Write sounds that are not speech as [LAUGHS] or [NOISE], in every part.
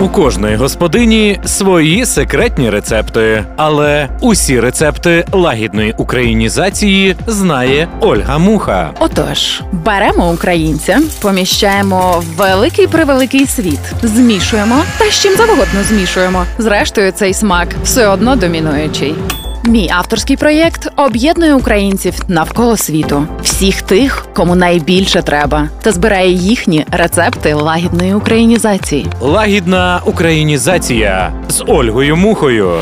У кожної господині свої секретні рецепти, але усі рецепти лагідної українізації знає Ольга Муха. Отож, беремо українця, поміщаємо в великий превеликий світ, змішуємо та з чим завгодно змішуємо. Зрештою, цей смак все одно домінуючий. Мій авторський проєкт об'єднує українців навколо світу, всіх тих, кому найбільше треба, та збирає їхні рецепти лагідної українізації. Лагідна українізація з Ольгою Мухою.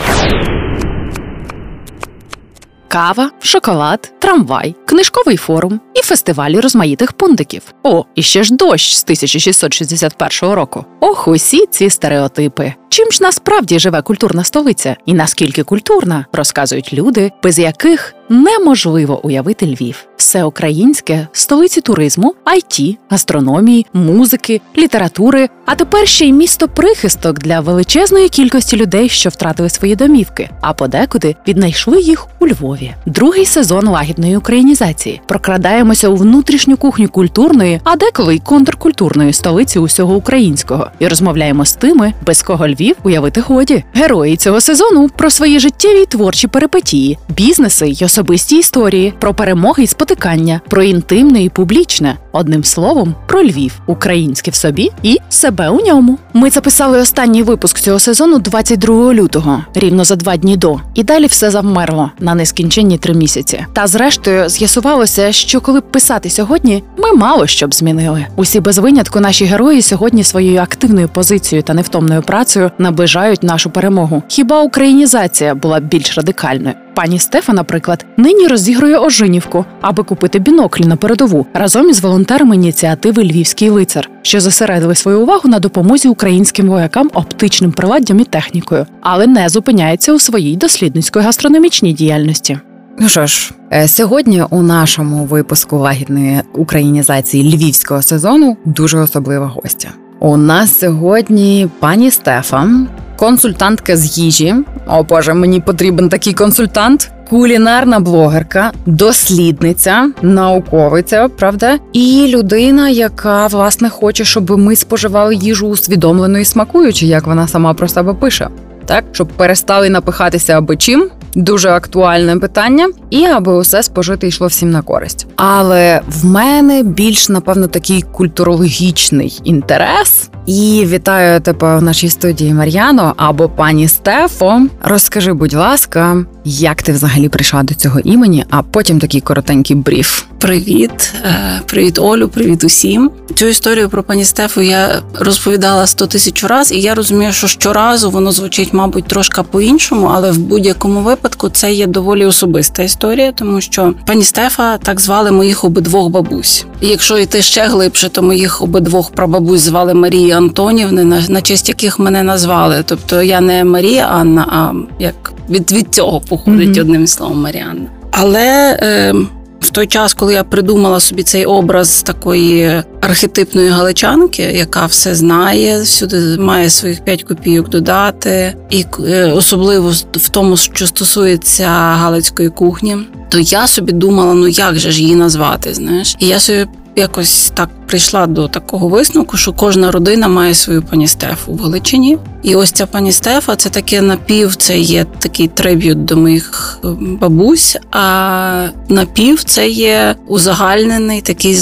Кава, шоколад, трамвай, книжковий форум і фестивалі розмаїтих пундиків. О, і ще ж дощ з 1661 року. Ох, усі ці стереотипи. Чим ж насправді живе культурна столиця, і наскільки культурна, розказують люди, без яких неможливо уявити Львів. Все українське столиці туризму, IT, гастрономії, музики, літератури, а тепер ще й місто прихисток для величезної кількості людей, що втратили свої домівки, а подекуди віднайшли їх у Львові. Другий сезон лагідної українізації. Прокрадаємося у внутрішню кухню культурної, а деколи й контркультурної столиці усього українського, і розмовляємо з тими, без кого Львів уявити годі. Герої цього сезону про свої життєві й творчі перипетії, бізнеси й особисті історії, про перемоги й спотикання, про інтимне і публічне. Одним словом, про Львів, українське в собі і себе у ньому. Ми записали останній випуск цього сезону 22 лютого, рівно за два дні до. І далі все завмерло на нескінченні три місяці. Та зрештою з'ясувалося, що коли б писати сьогодні, ми мало що б змінили. Усі без винятку наші герої сьогодні своєю активною позицією та невтомною працею наближають нашу перемогу. Хіба українізація була більш радикальною? Пані Стефа, наприклад, нині розігрує ожинівку, аби купити біноклі на передову разом із волонтерами ініціативи Львівський лицар, що зосередили свою увагу на допомозі українським воякам оптичним приладдям і технікою, але не зупиняється у своїй дослідницької гастрономічній діяльності. Ну що ж, е, сьогодні у нашому випуску лагідної українізації львівського сезону дуже особлива гостя. У нас сьогодні пані Стефа, консультантка з їжі. О Боже, мені потрібен такий консультант. Кулінарна блогерка, дослідниця, науковиця, правда, і людина, яка власне хоче, щоб ми споживали їжу усвідомлено і смакуючи, як вона сама про себе пише, так щоб перестали напихатися аби чим. Дуже актуальне питання, і аби усе спожити йшло всім на користь. Але в мене більш напевно такий культурологічний інтерес. І вітаю тебе в нашій студії Мар'яно або пані Стефо. Розкажи, будь ласка, як ти взагалі прийшла до цього імені, а потім такий коротенький бріф. Привіт, е, привіт, Олю, привіт усім. Цю історію про пані Стефу я розповідала сто тисяч разів, і я розумію, що щоразу воно звучить, мабуть, трошки по-іншому, але в будь-якому випадку це є доволі особиста історія, тому що пані Стефа так звали моїх обидвох бабусь. І якщо йти ще глибше, то моїх обидвох прабабусь звали Марія Антонівни, на, на честь яких мене назвали. Тобто я не Марія Анна, а як від, від цього походить mm-hmm. одним словом Маріанна. Але. Е, в той час, коли я придумала собі цей образ такої архетипної галичанки, яка все знає, всюди має своїх п'ять копійок додати, і е, особливо в тому, що стосується галицької кухні, то я собі думала, ну як же ж її назвати, знаєш, і я собі якось так прийшла до такого висновку, що кожна родина має свою пані Стефу в Галичині. І ось ця пані Стефа це таке напів, це є такий триб'ют до моїх бабусь. А напів це є узагальнений такий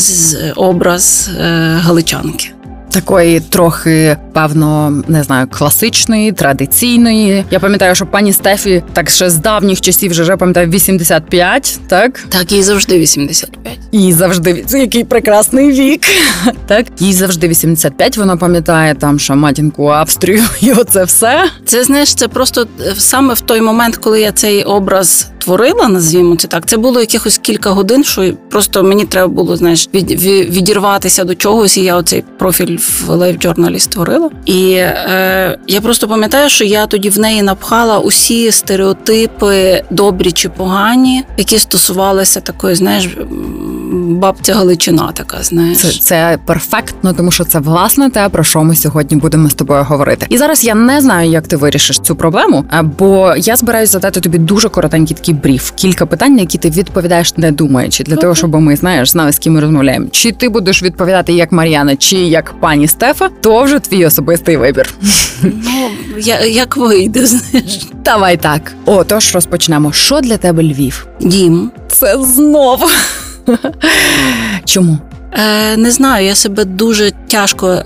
образ е, галичанки такої трохи, певно, не знаю, класичної, традиційної. Я пам'ятаю, що пані Стефі так ще з давніх часів вже пам'ятаю 85, так? Так, їй завжди 85. Їй завжди це який прекрасний вік. [LAUGHS] Так, їй завжди 85, Вона пам'ятає там, що матінку Австрію, [LAUGHS] і оце все. Це знаєш, це просто е, саме в той момент, коли я цей образ творила, назвімо це так. Це було якихось кілька годин, що просто мені треба було знаєш, від, відірватися до чогось, і я оцей профіль в Life Journal створила. І е, я просто пам'ятаю, що я тоді в неї напхала усі стереотипи, добрі чи погані, які стосувалися такої, знаєш бабця Галичина така, знаєш. Це, це перфектно, тому що це власне те, про що ми сьогодні будемо з тобою говорити. І зараз я не знаю, як ти вирішиш цю проблему, а, бо я збираюсь задати тобі дуже коротенький такий бріф, кілька питань, які ти відповідаєш, не думаючи, для того, щоб ми знаєш, знали, з ким ми розмовляємо. Чи ти будеш відповідати як Мар'яна, чи як пані Стефа, то вже твій особистий вибір. Ну, я, як вийде, знаєш. Давай так. Отож, розпочнемо. Що для тебе Львів? Дім. Це знову. [LAUGHS] Чому? Е, не знаю, я себе дуже тяжко е,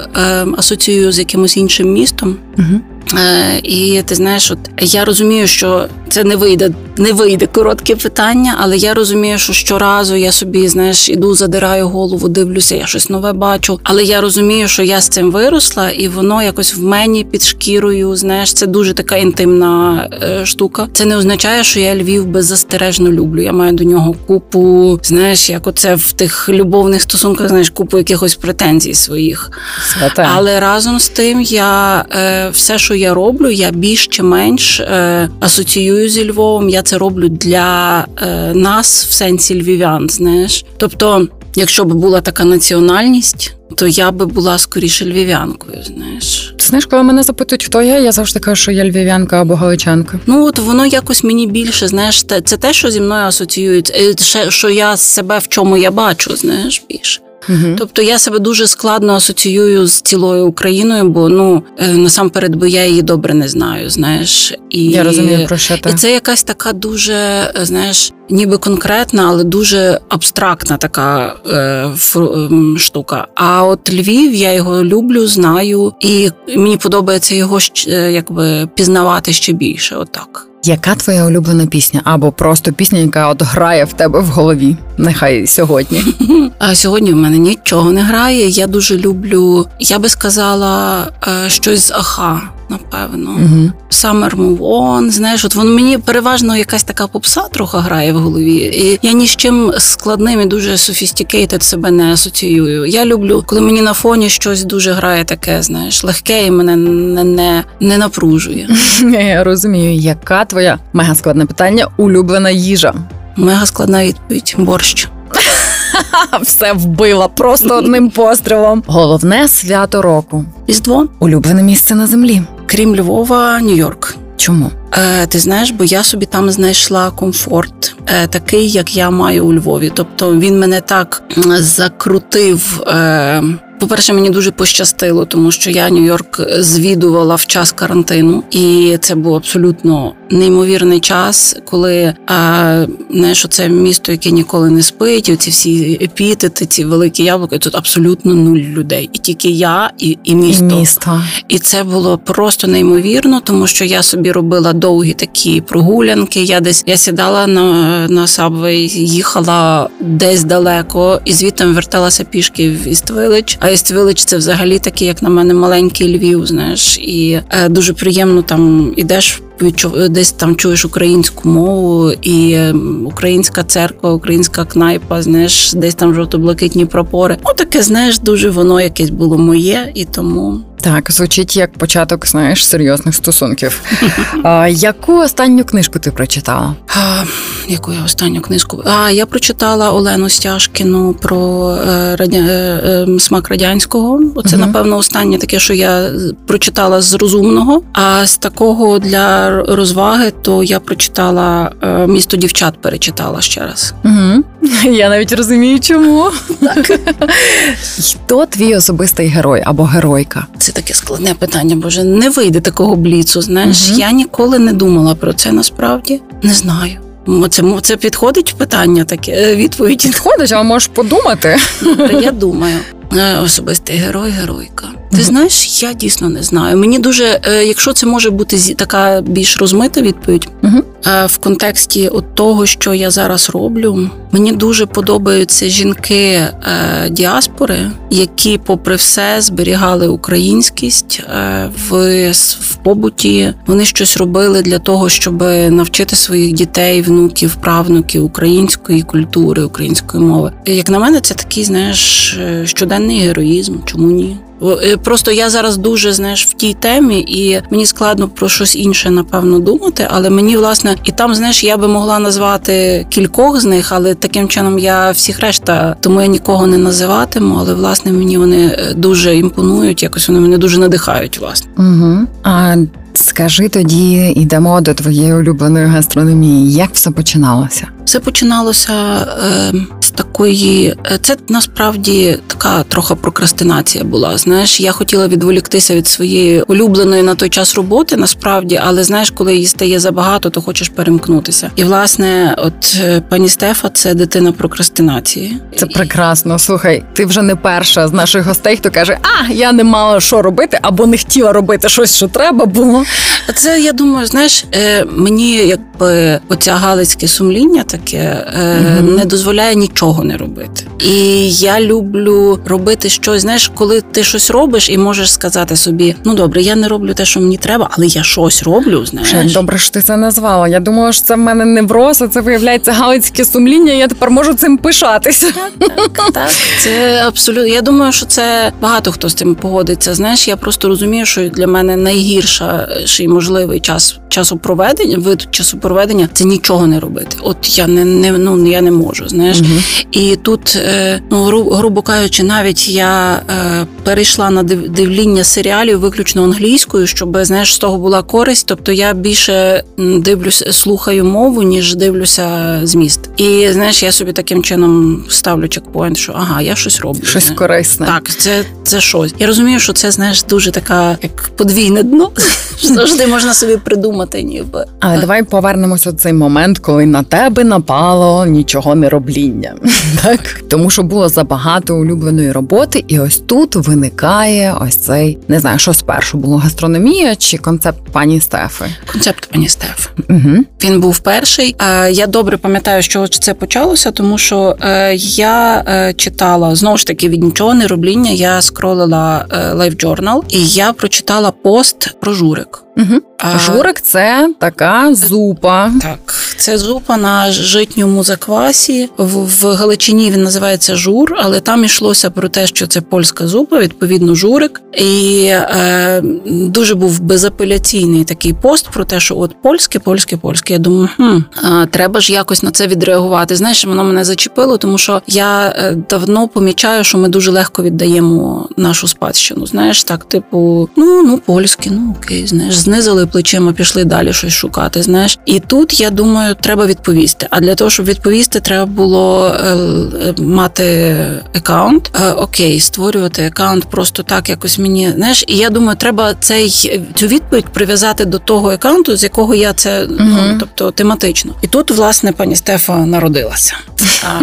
асоціюю з якимось іншим містом. Угу. Е, і ти знаєш, от я розумію, що це не вийде, не вийде коротке питання, але я розумію, що щоразу я собі знаєш іду, задираю голову, дивлюся, я щось нове бачу. Але я розумію, що я з цим виросла, і воно якось в мені під шкірою. Знаєш, це дуже така інтимна е, штука. Це не означає, що я Львів беззастережно люблю. Я маю до нього купу, знаєш, як оце в тих любовних стосунках, знаєш, купу якихось претензій своїх. Святе. Але разом з тим, я е, все, що я роблю, я більш чи менш е, асоціюю зі Львовом. Я це роблю для е, нас в сенсі львів'ян. Знаєш, тобто, якщо б була така національність, то я би була скоріше львів'янкою. Знаєш, Ти знаєш, коли мене запитують, хто я, я завжди кажу, що я львів'янка або галичанка. ну от воно якось мені більше, знаєш, це те, що зі мною асоціюють, е, що я себе в чому я бачу, знаєш, більше. Угу. Тобто я себе дуже складно асоціюю з цілою Україною, бо ну е, насамперед, бо я її добре не знаю. Знаєш, і Я розумію про що ти. І це якась така дуже, е, знаєш, ніби конкретна, але дуже абстрактна така е, фру- ем, штука. А от Львів, я його люблю, знаю, і мені подобається його е, якби пізнавати ще більше. Отак. Яка твоя улюблена пісня? Або просто пісня, яка от грає в тебе в голові? Нехай сьогодні. [LAUGHS] А сьогодні в мене нічого не грає. Я дуже люблю, я би сказала, е, щось з аха, напевно. Угу. Summer Move On, знаєш, от воно мені переважно якась така попса трохи грає в голові. І я ні з чим складним і дуже sophisticated себе не асоціюю. Я люблю, коли мені на фоні щось дуже грає таке, знаєш, легке і мене не, не, не напружує. [LAUGHS] Я розумію, яка твоя мега складне питання улюблена їжа. Мега складна відповідь. Борщ. [LAUGHS] Все вбила просто одним пострілом. Головне свято року. Різдво, Улюблене місце на землі. Крім Львова, Нью-Йорк. Чому? Е, ти знаєш, бо я собі там знайшла комфорт, е, такий, як я маю у Львові. Тобто він мене так закрутив. Е, по-перше, мені дуже пощастило, тому що я Нью-Йорк звідувала в час карантину, і це був абсолютно неймовірний час, коли а, знаєш, це місто, яке ніколи не спить, і ці всі епітети, ці великі яблука, тут абсолютно нуль людей. І тільки я, і, і місто. І місто. І це було просто неймовірно, тому що я собі робила довгі такі прогулянки. Я десь я сідала на, на сабвей, їхала десь далеко, і звідти верталася пішки в Іствилич. А Вилич це взагалі такий, як на мене, маленький Львів. Знаєш, і е, дуже приємно там ідеш. Десь там чуєш українську мову, і е, українська церква, українська кнайпа, знаєш, десь там жовто-блакитні прапори. Ну таке, знаєш, дуже воно якесь було моє, і тому Так, звучить як початок, знаєш, серйозних стосунків. [LAUGHS] А, яку останню книжку ти прочитала? А, яку я останню книжку? А я прочитала Олену Стяжкіну про е, радя... е, е, смак радянського. Оце, Мгм. напевно, останнє таке, що я прочитала з розумного. А з такого для розваги, то я прочитала е, місто дівчат, перечитала ще раз. Угу. [LAUGHS] Я навіть розумію, чому. Так. Хто твій особистий герой або геройка? Це таке складне питання, боже, не вийде такого бліцу. Знаєш, Мгм. я ніколи не думала про це насправді. Не знаю. Це, це підходить питання, таке е, відповідь. Підходиш, а можеш подумати. Я думаю. Е, Особистий герой, геройка. Ти знаєш, я дійсно не знаю. Мені дуже, е, якщо це може бути така більш розмита відповідь е, в контексті от того, що я зараз роблю, мені дуже подобаються жінки е, діаспори, які, попри все, зберігали українськість в, в побуті. Вони щось робили для того, щоб навчити своїх дітей, внуків, правнуків української культури, української мови. Як на мене, це такий, знаєш, щоденний героїзм. Чому ні? Е, просто я зараз дуже знаєш в тій темі, і мені складно про щось інше напевно думати. Але мені власне і там, знаєш, я би могла назвати кількох з них, але таким чином я всіх решта, тому я нікого не називатиму. Але власне мені вони е, дуже імпонують. Якось вони мене дуже надихають. Власне, Угу. А скажи тоді, йдемо до твоєї улюбленої гастрономії. Як все починалося? Все починалося е, з такої. е, Це насправді така трохи прокрастинація була. Знаєш, я хотіла відволіктися від своєї улюбленої на той час роботи, насправді, але знаєш, коли її стає забагато, то хочеш перемкнутися. І власне, от е, пані Стефа, це дитина прокрастинації. Це прекрасно. Слухай, ти вже не перша з наших гостей, хто каже: А я не мала що робити, або не хотіла робити щось, що треба було. Це я думаю, знаєш, е, мені якби оця галицьке сумління таке е, Мгм. не дозволяє нічого не робити. І я люблю робити щось. Знаєш, коли ти щось робиш і можеш сказати собі: ну добре, я не роблю те, що мені треба, але я щось роблю. Знаєш, добре, що ти це назвала. Я думала, що це в мене невроз, а це виявляється галицьке сумління. Я тепер можу цим пишатися. так, так, це абсолютно. Я думаю, що це багато хто з цим погодиться. Знаєш, я просто розумію, що для мене найгірший можливий час часопроведення, вид часопроведення це нічого не робити. От я не, не ну я не можу. Знаєш, і тут, е, ну грубо кажучи, навіть я е, перейшла на див- дивління серіалів виключно англійською, щоб знаєш, з того була користь. Тобто я більше м, дивлюсь, слухаю мову, ніж дивлюся зміст. І знаєш, я собі таким чином ставлю чекпоінт, що ага, я щось роблю. Щось знаєш. корисне. Так, це, це щось. Я розумію, що це знаєш дуже така, як подвійне дно. [LAUGHS] Завжди можна собі придумати, ніби. Але давай повернемося в цей момент, коли на тебе напало нічого не робління. [LAUGHS] Так? Тому що було забагато улюбленої роботи, і ось тут виникає ось цей не знаю, що спершу було гастрономія чи концепт пані Стефи. Концепт пані Стеф. Угу. Він був перший. Я добре пам'ятаю, чого це почалося, тому що е, я е, читала знову ж таки від нічого не робління. Я скролила е, Life Journal, і я прочитала пост про журик. Угу. А, Журик це така зупа. Так, це зупа на житньому заквасі. В, в Галичині він називається жур, але там йшлося про те, що це польська зупа, відповідно, журик. І е, дуже був безапеляційний такий пост про те, що от польське, польське, польське. Я думаю, хм, а, треба ж якось на це відреагувати. Знаєш, воно мене зачепило, тому що я е, давно помічаю, що ми дуже легко віддаємо нашу спадщину. Знаєш, так, типу, ну ну польське, ну окей, знаєш, знизили плечима, пішли далі щось шукати. Знаєш, і тут я думаю, треба відповісти. А для того, щоб відповісти, треба було е, е, мати аккаунт. Е, окей, створювати аккаунт просто так, якось мені знаєш. І я думаю, треба цей цю відповідь прив'язати до того аккаунту, з якого я це ну тобто тематично. І тут, власне, пані Стефа народилася. А,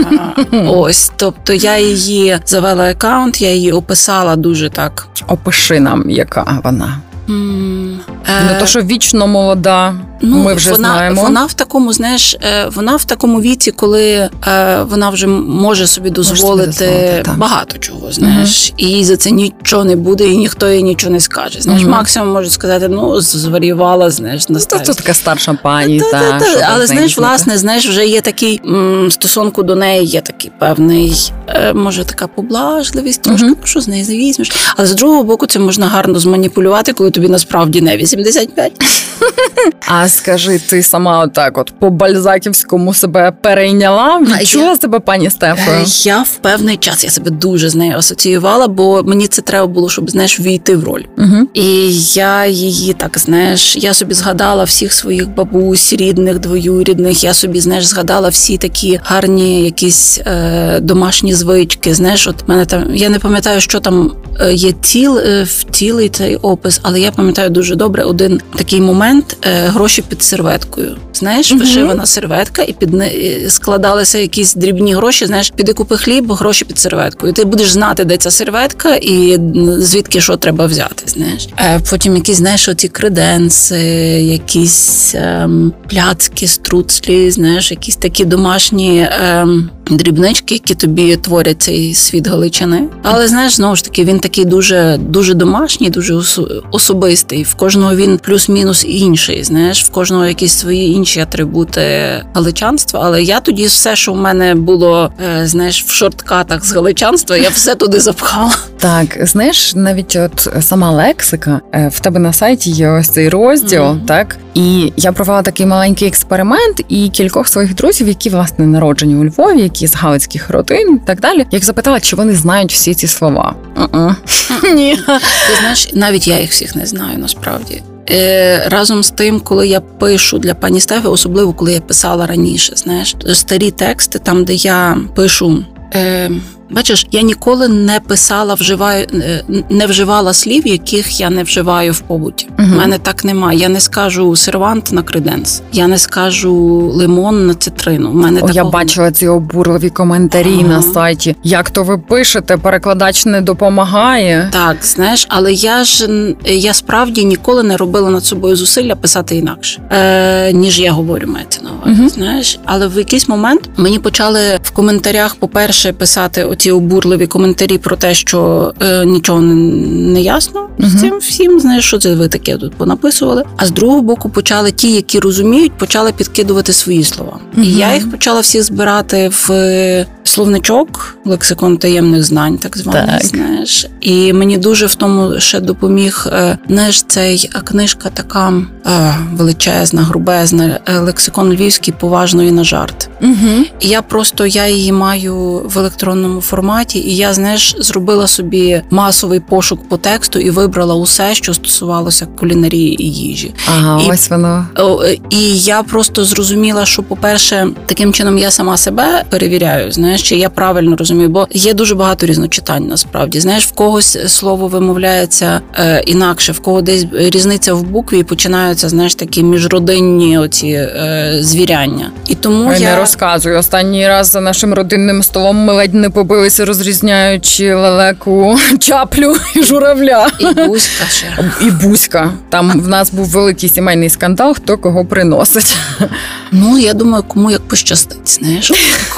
[LAUGHS] ось, тобто я її завела аккаунт, я її описала дуже так. Опиши нам, яка вона. Не е, то, що вічно молода, Ну, ми вже вона, знаємо. Вона в такому, знаєш, е, вона в такому віці, коли е, вона вже може собі дозволити, дозволити, так. багато чого, знаєш, і їй за це нічого не буде, і ніхто їй нічого не скаже. Знаєш, Мгм. максимум може сказати, ну зварювала, знаєш, на Ну, Це, така старша пані, Та, та, та, та. Але знаєш, власне, знаєш, вже є такий м, стосунку до неї, є такий певний, може, така поблажливість, трошки, ну що з неї завізьмеш. Але з другого боку, це можна гарно зманіпулювати, коли тобі насправді не 85. [LAUGHS] А скажи, ти сама отак, от по бальзаківському себе перейняла? Відчула я- себе пані Стефою? Е, Я в певний час я себе дуже з нею асоціювала, бо мені це треба було, щоб знаєш, війти в роль. Угу. І я її так знаєш, я собі згадала всіх своїх бабусь, рідних, двоюрідних. Я собі знаєш, згадала всі такі гарні якісь е, домашні звички. Знаєш, от мене там я не пам'ятаю, що там е, є ціл е, в цілий цей опис, але я пам'ятаю дуже добре один такий момент е, гроші під серветкою. Знаєш, вишивана серветка, і під не складалися якісь дрібні гроші. Знаєш, піди купи хліб, гроші під серветкою. Ти будеш знати, де ця серветка, і звідки що треба взяти. Знаєш, е, потім якісь знаєш, оці креденси, якісь ем, пляцки, струцлі, знаєш, якісь такі домашні. Ем, Дрібнички, які тобі творять цей світ Галичини, але знаєш, знову ж таки, він такий дуже дуже домашній, дуже особистий. В кожного він плюс-мінус інший. Знаєш, в кожного якісь свої інші інші атрибути галичанства. Але я тоді все, що в мене було, е, знаєш, в шорткатах з галичанства, я все туди запхала. [LAUGHS] Так, знаєш, навіть от сама лексика е, в тебе на сайті є ось цей розділ, mm-hmm. так і я провела такий маленький експеримент, і кількох своїх друзів, які власне народжені у Львові, які з галицьких родин, і так далі, як запитала, чи вони знають всі ці слова. [LAUGHS] Ні, ти знаєш, навіть я їх всіх не знаю насправді. Е, разом з тим, коли я пишу для пані Стефи, особливо коли я писала раніше, знаєш, старі тексти, там де я пишу. Бачиш, я ніколи не писала, вживаю е, не вживала слів, яких я не вживаю в побуті. У uh мене так немає. Я не скажу сервант на креденс, я не скажу лимон на цитрину. У мене О, я бачила ці обурливі коментарі uh на сайті. Як то ви пишете? Перекладач не допомагає. Так, знаєш, але я ж я справді ніколи не робила над собою зусилля писати інакше, е, ніж я говорю. Мається на увазі. uh Знаєш, але в якийсь момент мені почали в коментарях, по перше, писати оці обурливі коментарі про те, що е, нічого не, не ясно з uh цим всім. Знаєш, що це ви таке тут понаписували. А з другого боку, почали ті, які розуміють, почали підкидувати свої слова. uh І я їх почала всіх збирати в словничок, лексикон таємних знань, так званий, так. знаєш. І мені дуже в тому ще допоміг е, знаєш, цей книжка така е, величезна, грубезна, е, лексикон львівський поважної на жарт. Угу. І я просто я її маю в електронному форматі, і я знаєш, зробила собі масовий пошук по тексту і вибрала усе, що стосувалося кулінарії і їжі. Ага, і, ось воно. І я просто зрозуміла, що, по-перше, таким чином я сама себе перевіряю, знаєш, чи я правильно розумію, бо є дуже багато різночитань. Насправді знаєш, в когось слово вимовляється е, інакше, в кого десь різниця в букві і починаються знаєш такі міжродинні оці е, звіряння. І тому Ой, я не розказую останній раз за нашим родинним столом. Ми ледь не побилися, розрізняючи лелеку, [LAUGHS] чаплю і журавля. І бузька ще. [LAUGHS] і бузька. Там в нас був великий сімейний скандал. Хто кого приносить? Ну я думаю, кому як пощастить. Знаєш, [LAUGHS]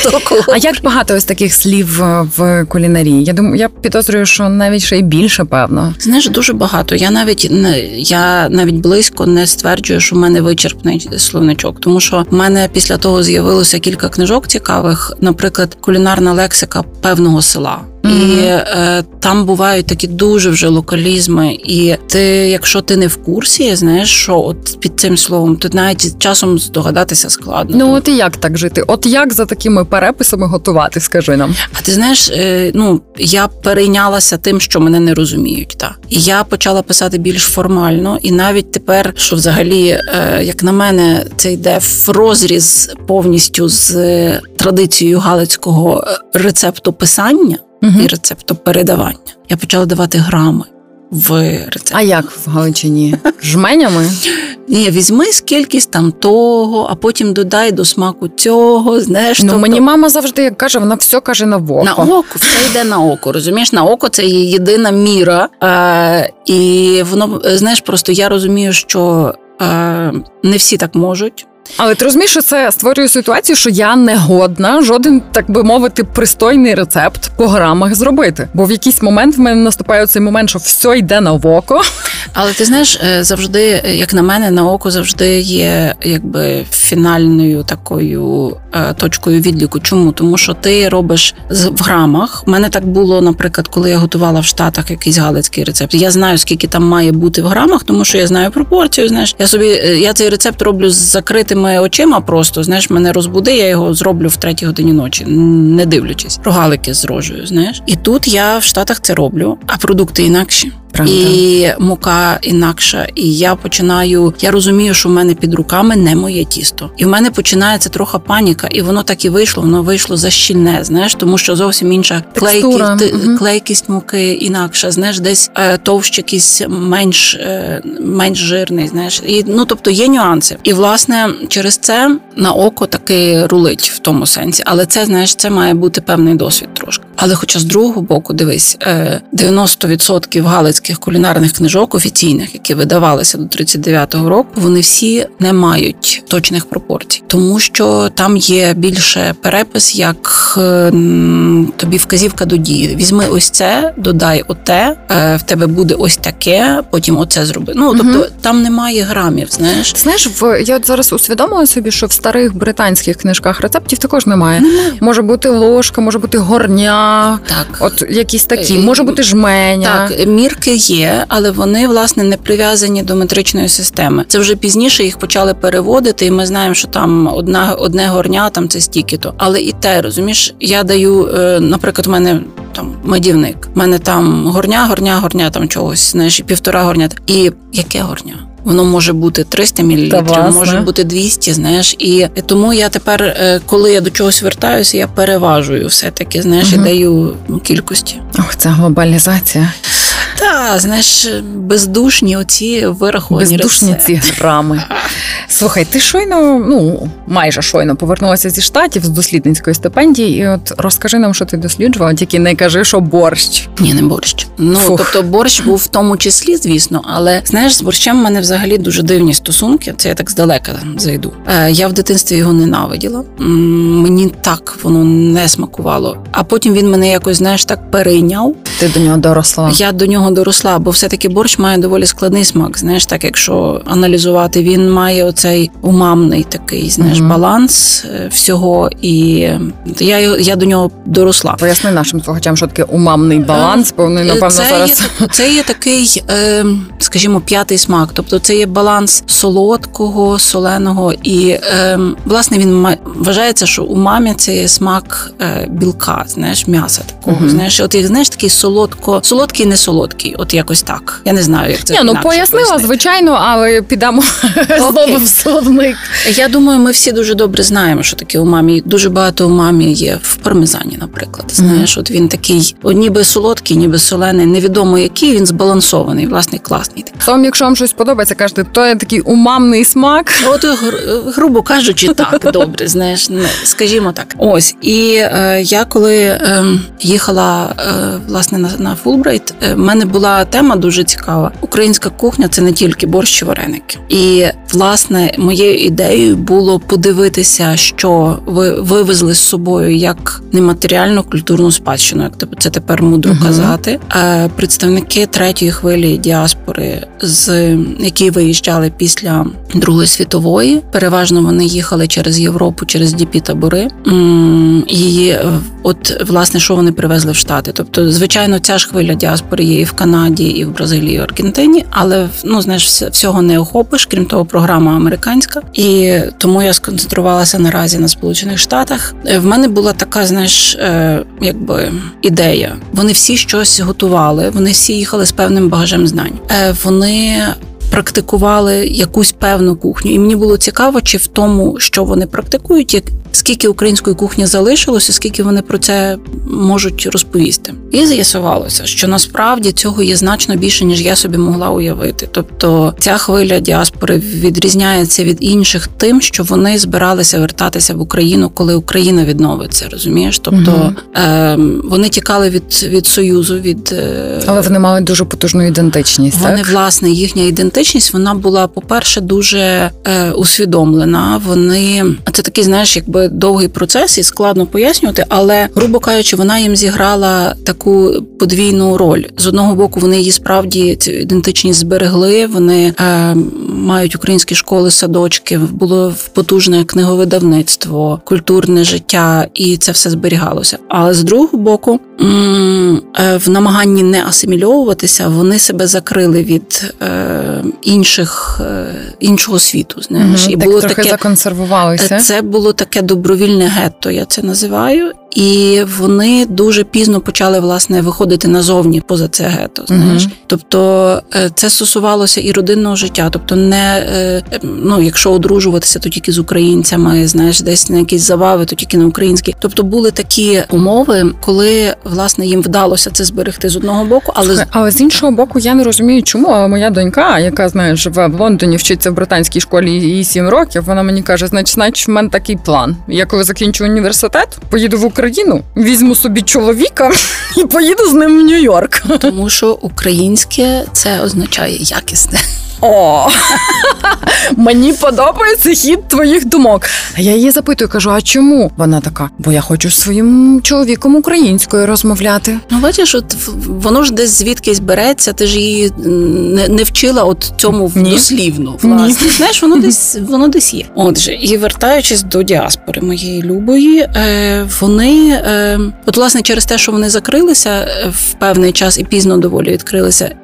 хто кого. А як багато ось таких слів е, в кулінарії? Я думаю, я підозрюю, що навіть ще й більше, певно. Знаєш, дуже багато. Я навіть не я навіть близько не стверджую, що в мене вичерпний словничок, тому що в мене після того з'явилося кілька книжок цікавих, наприклад, кулінарна лексика певного села. Mm-hmm. І е, там бувають такі дуже вже локалізми. І ти, якщо ти не в курсі, знаєш, що от під цим словом, то навіть часом здогадатися складно. Ну от і як так жити? От як за такими переписами готувати? Скажи нам. А ти знаєш, е, ну я перейнялася тим, що мене не розуміють. Та і я почала писати більш формально, і навіть тепер, що взагалі, е, як на мене, це йде в розріз повністю з традицією галицького е, рецепту писання угу. і рецептопередавання. Я почала давати грами в рецепт. А як в Галичині? Жменями? Ні, візьми скількись там того, а потім додай до смаку цього. знаєш. Ну, тобто... Мені мама завжди як каже, вона все каже на око. На око, все йде на око. Розумієш, на око це є єдина міра. Е, І воно, знаєш, просто я розумію, що е, не всі так можуть. Але ти розумієш, що це створює ситуацію, що я не годна жоден, так би мовити, пристойний рецепт по грамах зробити. Бо в якийсь момент в мене наступає цей момент, що все йде на око. Але ти знаєш, е, завжди, як на мене, на око завжди є якби фінальною такою е, точкою відліку. Чому? Тому що ти робиш в грамах. У мене так було, наприклад, коли я готувала в Штатах якийсь галицький рецепт. Я знаю, скільки там має бути в грамах, тому що я знаю пропорцію. Знаєш, я собі е, я цей рецепт роблю з закритим закритими очима, просто знаєш, мене розбуди, я його зроблю в третій годині ночі, не дивлячись. Рогалики з рожею, знаєш. І тут я в Штатах це роблю, а продукти інакші. Правда. І мука інакша. І я починаю. Я розумію, що в мене під руками не моє тісто, і в мене починається трохи паніка, і воно так і вийшло. Воно вийшло защільне, знаєш, тому що зовсім інша клейкість, угу. клейкість муки інакша. Знаєш, десь е, товщ якийсь менш е, менш жирний. Знаєш, і ну тобто є нюанси. І власне через це на око таки рулить в тому сенсі, але це знаєш, це має бути певний досвід трошки. Але, хоча з другого боку, дивись, е, 90% галицьких кулінарних книжок офіційних, які видавалися до 39-го року, вони всі не мають точних пропорцій, тому що там є більше перепис, як е, тобі вказівка до дії. Візьми ось це, додай оте, е, в тебе буде ось таке, потім оце зроби. Ну тобто Мгм. там немає грамів, знаєш. Знаєш, в я от зараз усвідомила собі, що в старих британських книжках рецептів також немає. Немає. Може бути ложка, може бути горня, Так. от якісь такі, Е, може бути жменя. Так, мірки є, але вони власне не прив'язані до метричної системи. Це вже пізніше їх почали переводити, і ми знаємо, що там одна одне горня, там це стільки-то. Але і те, розумієш, я даю, е, наприклад, у мене там медівник. У мене там горня, горня, горня там чогось, знаєш, і півтора горня. І яке горня? Воно може бути 300 мл, Та, може бути 200, знаєш, і тому я тепер, е, коли я до чогось вертаюся, я переважую все таки, знаєш, угу. і даю кількості. Ох, це глобалізація. Знаєш, бездушні оці вираховані Бездушні ці грами. Слухай, ти щойно, ну майже щойно повернулася зі штатів з дослідницької стипендії, і от розкажи нам, що ти досліджувала, тільки не кажи, що борщ. Ні, не борщ. Ну Фух. тобто борщ був в тому числі, звісно, але знаєш, з борщем в мене взагалі дуже дивні стосунки. Це я так здалека зайду. Е, я в дитинстві його ненавиділа. Мені так воно не смакувало. А потім він мене якось знаєш так перейняв. Ти до нього доросла. Я до нього доросла, бо все-таки борщ має доволі складний смак. Знаєш, так якщо аналізувати, він має оцей умамний такий, знаєш, Мгм. баланс е, всього, і я, я до нього доросла. Поясни нашим слухачам, що таке умамний баланс, бо вони, напевно, Е, це, зараз. є, це є такий, е, скажімо, п'ятий смак. Тобто це є баланс солодкого, соленого, і е, власне він вважається, що у мамі це є смак е, білка, знаєш, м'яса такого. Мгм. Знаєш, от як знаєш, такий солодко, солодкий, не солодкий, от якось так. Я не знаю, як це Ні, ну пояснила, пояснити. звичайно, але підемо знову в словник. Я думаю, ми всі дуже добре знаємо, що таке умамі. Дуже багато умамі є в пармезані, наприклад. Знаєш, от він такий, от ніби солодкий, ніби солений, невідомо який, він збалансований, власне, класний. Тому, якщо вам щось подобається, кажете, то є такий умамний смак. От, грубо кажучи, так, [LAUGHS] добре, знаєш, ну, скажімо так. Ось. І е, я коли е, їхала е, власне на, на Фулбрайт, е, в мене була тема дуже цікава. Українська кухня це не тільки борщ і вареники. І власне моєю ідеєю було подивитися, що ви вивезли з собою як нематеріальну культурну спадщину, як це тепер мудро Мгм. казати. Е, представники третьої хвилі діаспори, з які виїжджали після Другої світової. Переважно вони їхали через Європу, через діпі табори. І е, от власне, що вони привезли в Штати. Тобто, звичайно, ця ж хвиля діаспори є і в Канаді, і в Бразилії, і в Аргентині, але ну знаєш, вс- всього не охопиш, крім того, програма американська. І тому я сконцентрувалася наразі на Сполучених Штатах. Е, В мене була така, знаєш, е, якби ідея. Вони всі щось готували, вони всі їхали з певним багажем знань. Е, Вони практикували якусь певну кухню, і мені було цікаво, чи в тому, що вони практикують, як скільки української кухні залишилося, скільки вони про це можуть розповісти. І з'ясувалося, що насправді цього є значно більше, ніж я собі могла уявити. Тобто ця хвиля діаспори відрізняється від інших тим, що вони збиралися вертатися в Україну, коли Україна відновиться. Розумієш? Тобто Мгм. е, вони тікали від, від союзу, від е, Але вони мали дуже потужну ідентичність. вони, так? власне, їхня ідентичність вона була, по-перше, дуже е, усвідомлена. Вони це такий, знаєш, якби довгий процес і складно пояснювати, але грубо кажучи, вона їм зіграла таку подвійну роль. З одного боку, вони її справді цю ідентичність зберегли. Вони е, мають українські школи, садочки, було потужне книговидавництво, культурне життя, і це все зберігалося. Але з другого боку, е, в намаганні не асимільовуватися, вони себе закрили від е, інших е, іншого світу. Знаєш, угу, і так було трохи таке законсервувалися. це було таке добровільне гетто, я це називаю. І вони дуже пізно почали власне виходити назовні поза це гетто. Знаєш, Мгм. тобто е, це стосувалося і родинного життя. Тобто, не е, ну, якщо одружуватися, то тільки з українцями, знаєш, десь на якісь забави, то тільки на українські. Тобто були такі умови, коли власне їм вдалося це зберегти з одного боку, але Але з іншого боку, я не розумію, чому. Але моя донька, яка знає, живе в Лондоні, вчиться в британській школі їй 7 років. Вона мені каже: значить, значить, в мене такий план. Я коли закінчу університет, поїду в Україну. Україну, візьму собі чоловіка і поїду з ним в Нью-Йорк. Тому що українське це означає якісне. О, [LAUGHS] мені подобається хід твоїх думок. А я її запитую, кажу: а чому? Вона така, бо я хочу з своїм чоловіком українською розмовляти. Ну, бачиш, от воно ж десь звідкись береться, ти ж її не, не вчила от цьому Ні. дослівно. Власне, [LAUGHS] знаєш, воно десь воно десь є. Отже, і вертаючись до діаспори моєї любої, е, вони е, от власне через те, що вони закрилися е, в певний час і пізно доволі відкрилися.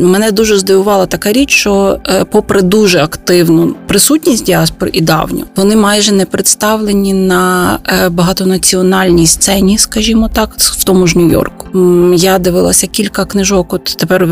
Мене дуже здивувала така річ, що е, попри дуже активну присутність діаспор і давню, вони майже не представлені на е, багатонаціональній сцені, скажімо так, в тому ж Нью-Йорку. Я дивилася кілька книжок, от тепер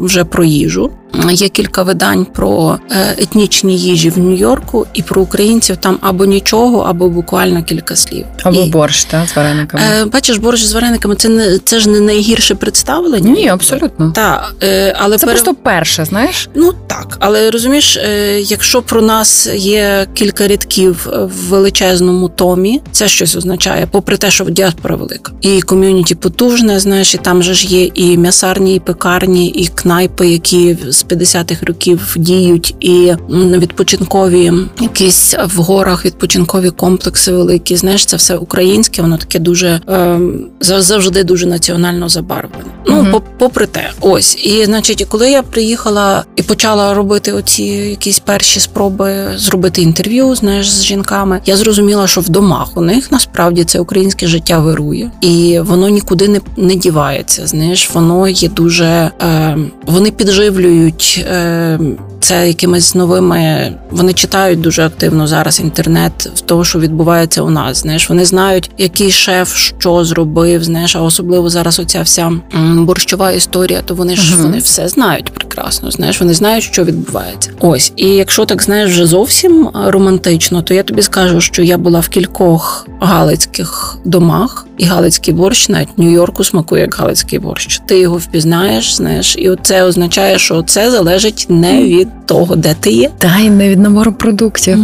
вже про їжу. Є кілька видань про е, етнічні їжі в Нью-Йорку, і про українців там або нічого, або буквально кілька слів. Або І, борщ, та, з варениками. бачиш, борщ з варениками це не це ж не найгірше представлення. Ні, абсолютно. Так, е, але Це пере- просто перше, знаєш? Ну так, але розумієш, е, якщо про нас є кілька рядків в величезному томі, це щось означає, попри те, що діаспора велика, і ком'юніті потужне, знаєш, і там же ж є і м'ясарні, і пекарні, і кнайпи, які з 50-х років діють, і відпочинкові якісь в горах відпочинкові комплекси великі. Знаєш, це все українське, воно таке дуже ем, завжди дуже національно забарвлене. Ну, попри те, ось і значить, коли я приїхала і почала робити оці якісь перші спроби зробити інтерв'ю, знаєш, з жінками, я зрозуміла, що в домах у них насправді це українське життя вирує, і воно нікуди не, не дівається. Знаєш, воно є дуже е, вони підживлюють. Е, це якимись новими. Вони читають дуже активно зараз інтернет в того, що відбувається у нас. Знаєш, вони знають, який шеф що зробив. Знаєш, а особливо зараз оця вся борщова історія, то вони ж Мгм. вони все знають прекрасно. Знаєш, вони знають, що відбувається. Ось, і якщо так знаєш вже зовсім романтично, то я тобі скажу, що я була в кількох галицьких домах, і галицький борщ навіть в Нью-Йорку смакує як галицький борщ. Ти його впізнаєш, знаєш, і це означає, що це залежить не від того, де ти є. Та й не від набору продуктів.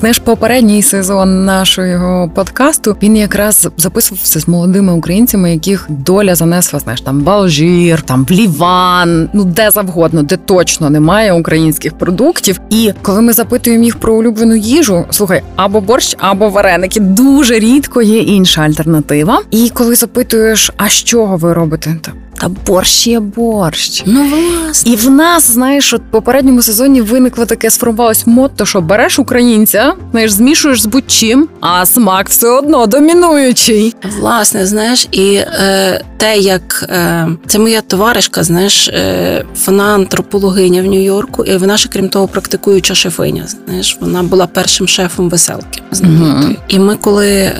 Знаєш, попередній сезон нашого подкасту він якраз записувався з молодими українцями, яких доля занесла, знаєш, там в Алжир, там в Ліван, ну де завгодно, де точно немає українських продуктів. І коли ми запитуємо їх про улюблену їжу, слухай, або борщ, або вареники. Дуже рідко є інша альтернатива. І коли запитуєш, а з чого ви робите? Та, борщ є борщ. Ну, власне. І в нас, знаєш, от в попередньому сезоні виникло таке сформувалось мотто, що береш українця, знаєш, змішуєш з будь-чим, а смак все одно домінуючий. Власне, знаєш, і е, те, як е, це моя товаришка, знаєш, е, вона антропологиня в Нью-Йорку, і вона ще крім того практикуюча шефиня. Знаєш, вона була першим шефом веселки. Мгм. І ми, коли е,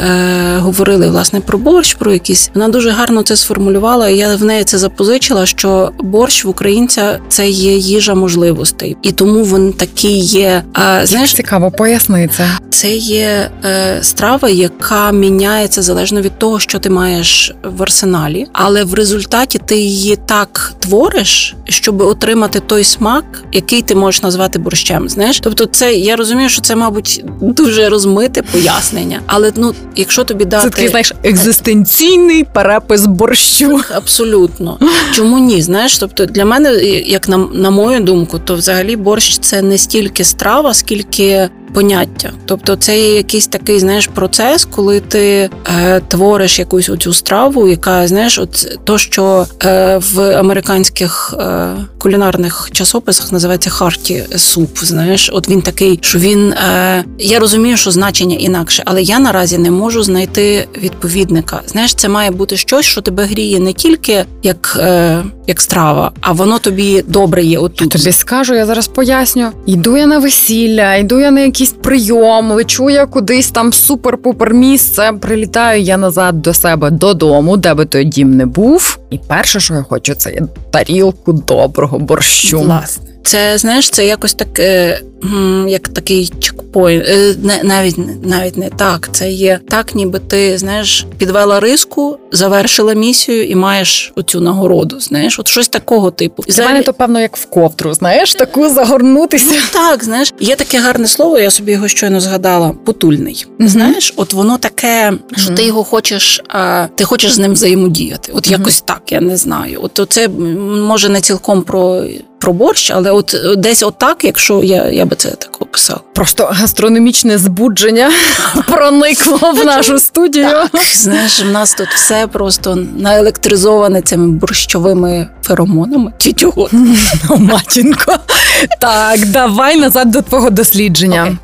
говорили власне про борщ, про якісь, вона дуже гарно це сформулювала. І я в неї це запозичила, що борщ в українця це є їжа можливостей, і тому він такий є. Е, знаєш, Цікаво, поясни це. це є е, страва, яка міняється залежно від того, що ти маєш в арсеналі, але в результаті ти її так твориш, щоб отримати той смак, який ти можеш назвати борщем. Знаєш, тобто, це я розумію, що це, мабуть, дуже розмите пояснення, але ну, якщо тобі дати Це такий, знаєш, екзистенційний перепис борщу. Абсолютно. Чому ні? Знаєш, тобто для мене, як на, на мою думку, то взагалі борщ це не стільки страва, скільки поняття. Тобто, це є якийсь такий, знаєш, процес, коли ти е, твориш якусь оцю страву, яка знаєш, от то, що е, в американських е, кулінарних часописах називається харті суп. Знаєш, от він такий, що він е, я розумію, що значення інакше, але я наразі не можу знайти відповідника. Знаєш, це має бути щось, що тебе гріє не тільки як, е, як страва, а воно тобі добре є отут. Тобі скажу, я зараз поясню. Йду я на весілля, йду я на якийсь прийом, лечу я кудись там супер-пупер місце. Прилітаю я назад до себе додому, де би той дім не був. І перше, що я хочу, це тарілку доброго борщу. Власне. Це знаєш, це якось таке, як такий чекпоінт. Е, не навіть навіть не так. Це є так, ніби ти знаєш, підвела риску, завершила місію і маєш оцю нагороду. Знаєш, от щось такого типу. Для мене то певно як в ковтру, знаєш, таку загорнутися. Ну, так, знаєш, є таке гарне слово. Я собі його щойно згадала. Потульний. Mm-hmm. Знаєш, от воно таке, що mm-hmm. ти його хочеш, а ти хочеш з ним взаємодіяти. От якось так, я не знаю. От це може не цілком про про борщ, але от десь отак, якщо я я би це так описав. Просто гастрономічне збудження [LAUGHS] проникло в нашу студію. Так, Знаєш, в нас тут все просто наелектризоване цими борщовими феромонами. Чи чого? Матінко. Так, давай назад до твого дослідження.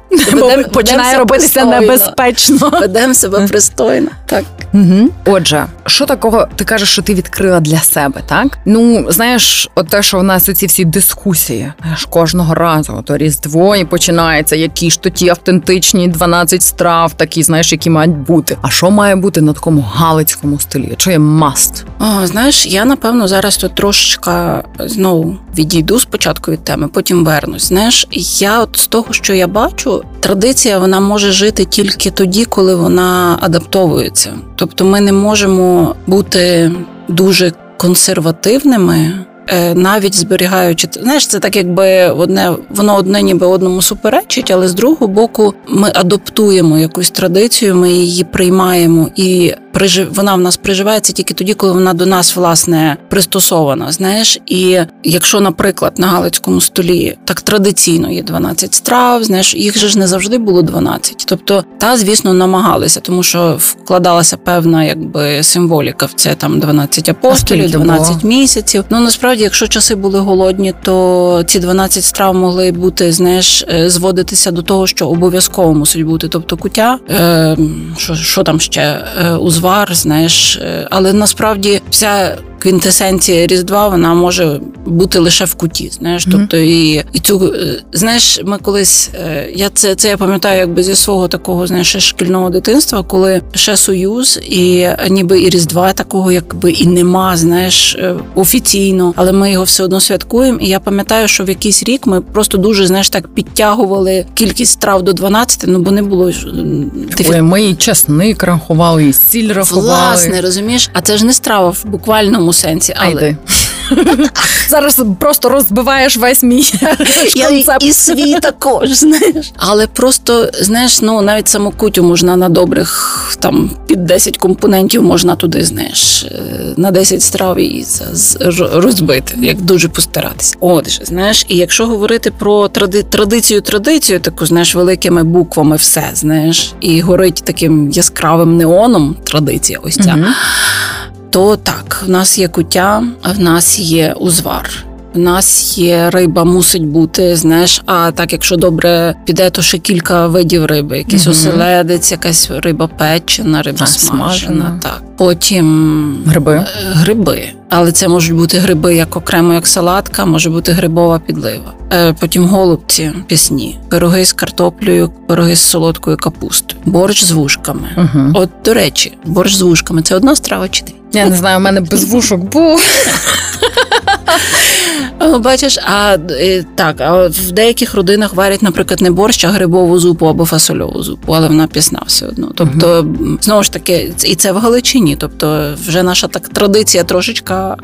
Починає робитися небезпечно. Ведемо себе пристойно. Так. Угу. Отже, що такого ти кажеш, що ти відкрила для себе, так? Ну, знаєш, от те, що в нас оці всі дискусії, знаєш, кожного разу, то Різдво і починається, які ж то ті автентичні 12 страв, такі, знаєш, які мають бути. А що має бути на такому галицькому стилі? Що є маст? О, знаєш, я напевно зараз тут трошечка знову відійду спочатку від теми, потім вернусь. Знаєш, я от з того, що я бачу, традиція вона може жити тільки тоді, коли вона адаптовується. Тобто, ми не можемо бути дуже консервативними. Е, навіть зберігаючи знаєш, це так, якби одне воно одне ніби одному суперечить, але з другого боку ми адаптуємо якусь традицію, ми її приймаємо і вона в нас приживається тільки тоді, коли вона до нас власне пристосована. Знаєш, і якщо, наприклад, на Галицькому столі так традиційно є 12 страв, знаєш, їх же ж не завжди було 12. Тобто, та звісно намагалися, тому що вкладалася певна якби символіка в це там 12 апостолів, 12 місяців. Ну насправді, якщо часи були голодні, то ці 12 страв могли бути знаєш, е, зводитися до того, що обов'язково мусить бути, тобто куття, е, що що там ще е, узвар, знаєш, е, але насправді вся квінтесенція Різдва вона може бути лише в куті. Знаєш, mm-hmm. тобто і і цю е, знаєш, ми колись е, я це це я пам'ятаю, якби зі свого такого знаєш, шкільного дитинства, коли ще союз, і ніби і Різдва такого, якби і нема, знаєш, офіційно, але ми його все одно святкуємо. І я пам'ятаю, що в якийсь рік ми просто дуже знаєш так підтягували кількість страв до 12, ну бо не було Ой, ми і часник рахували, і сіль рахували. Власне, розумієш, а це ж не страва в буквальному сенсі, але. [LAUGHS] [LAUGHS] Зараз просто розбиваєш весь мій [LAUGHS] Я концепт. і свій також, знаєш. Але просто, знаєш, ну навіть саму кутю можна на добрих там під 10 компонентів можна туди, знаєш, е, на 10 страв і розбити, як дуже постаратися. От, знаєш, і якщо говорити про тради, традицію, традицію, таку знаєш, великими буквами все, знаєш, і горить таким яскравим неоном традиція ось ця. Угу то так, в нас є куття, в нас є узвар. В нас є риба, мусить бути, знаєш. А так, якщо добре піде, то ще кілька видів риби. Якийсь угу. оселедець, якась риба печена, риба а, смажена. смажена. Так, потім гриби. Е, гриби. Але це можуть бути гриби як окремо, як салатка, може бути грибова підлива. Е, потім голубці пісні, пироги з картоплею, пироги з солодкою капустою, борщ з вушками. Угу. От до речі, борщ з вушками це одна страва чи дві? Я не знаю, у мене без вушок був. Бачиш, а е, так, а в деяких родинах варять, наприклад, не борщ, а грибову зупу або фасольову зупу, але вона пісна все одно. Тобто, знову ж таки, і це в Галичині. Тобто, вже наша так традиція трошечка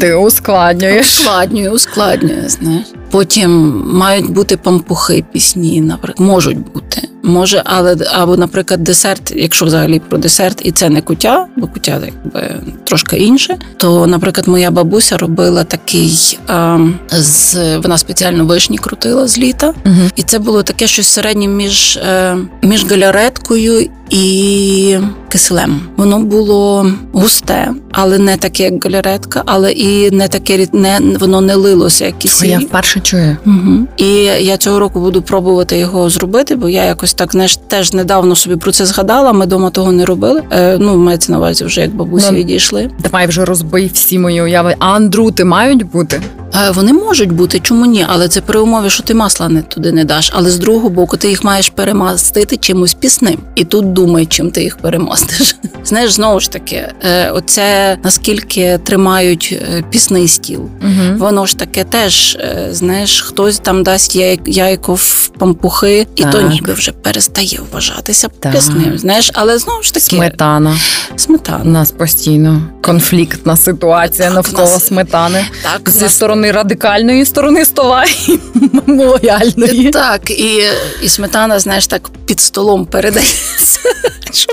ти ускладнюєш. Ускладнює, ускладнює, знаєш. Потім мають бути пампухи пісні, наприклад, можуть бути. Може, але або, наприклад, десерт, якщо взагалі про десерт, і це не кутя, бо кутя якби трошки інше. То, наприклад, моя бабуся робила такий а, з вона спеціально вишні крутила з літа, угу. і це було таке щось середнє між, е, між галяреткою і киселем. Воно було густе, але не таке, як галяретка, але і не таке не воно не лилося, як кисель. Я вперше чую. Угу. І я цього року буду пробувати його зробити, бо я якось так знаєш, теж недавно собі про це згадала. Ми дома того не робили. Е, Ну, мається на увазі вже як бабусі ну, відійшли. Давай вже розбий всі мої уяви. А андрути мають бути. Е, Вони можуть бути, чому ні? Але це при умові, що ти масла не туди не даш. Але з другого боку, ти їх маєш перемастити чимось пісним. І тут думай, чим ти їх перемастиш. [LAUGHS] Знаєш, знову ж таки, е, оце наскільки тримають е, пісний стіл. Угу. Воно ж таке теж, знаєш, хтось там дасть яй- яйко в пампухи, і то ніби вже перестає вважатися Так. пісним. Знаєш, але знову ж таки, Сметана. У сметана. нас постійно конфліктна ситуація Так, навколо нас- сметани. Так, Зі нас- сторони радикальної сторони стола і [LAUGHS] лояльної. Так, і, і сметана, знаєш, так під столом передається. [LAUGHS]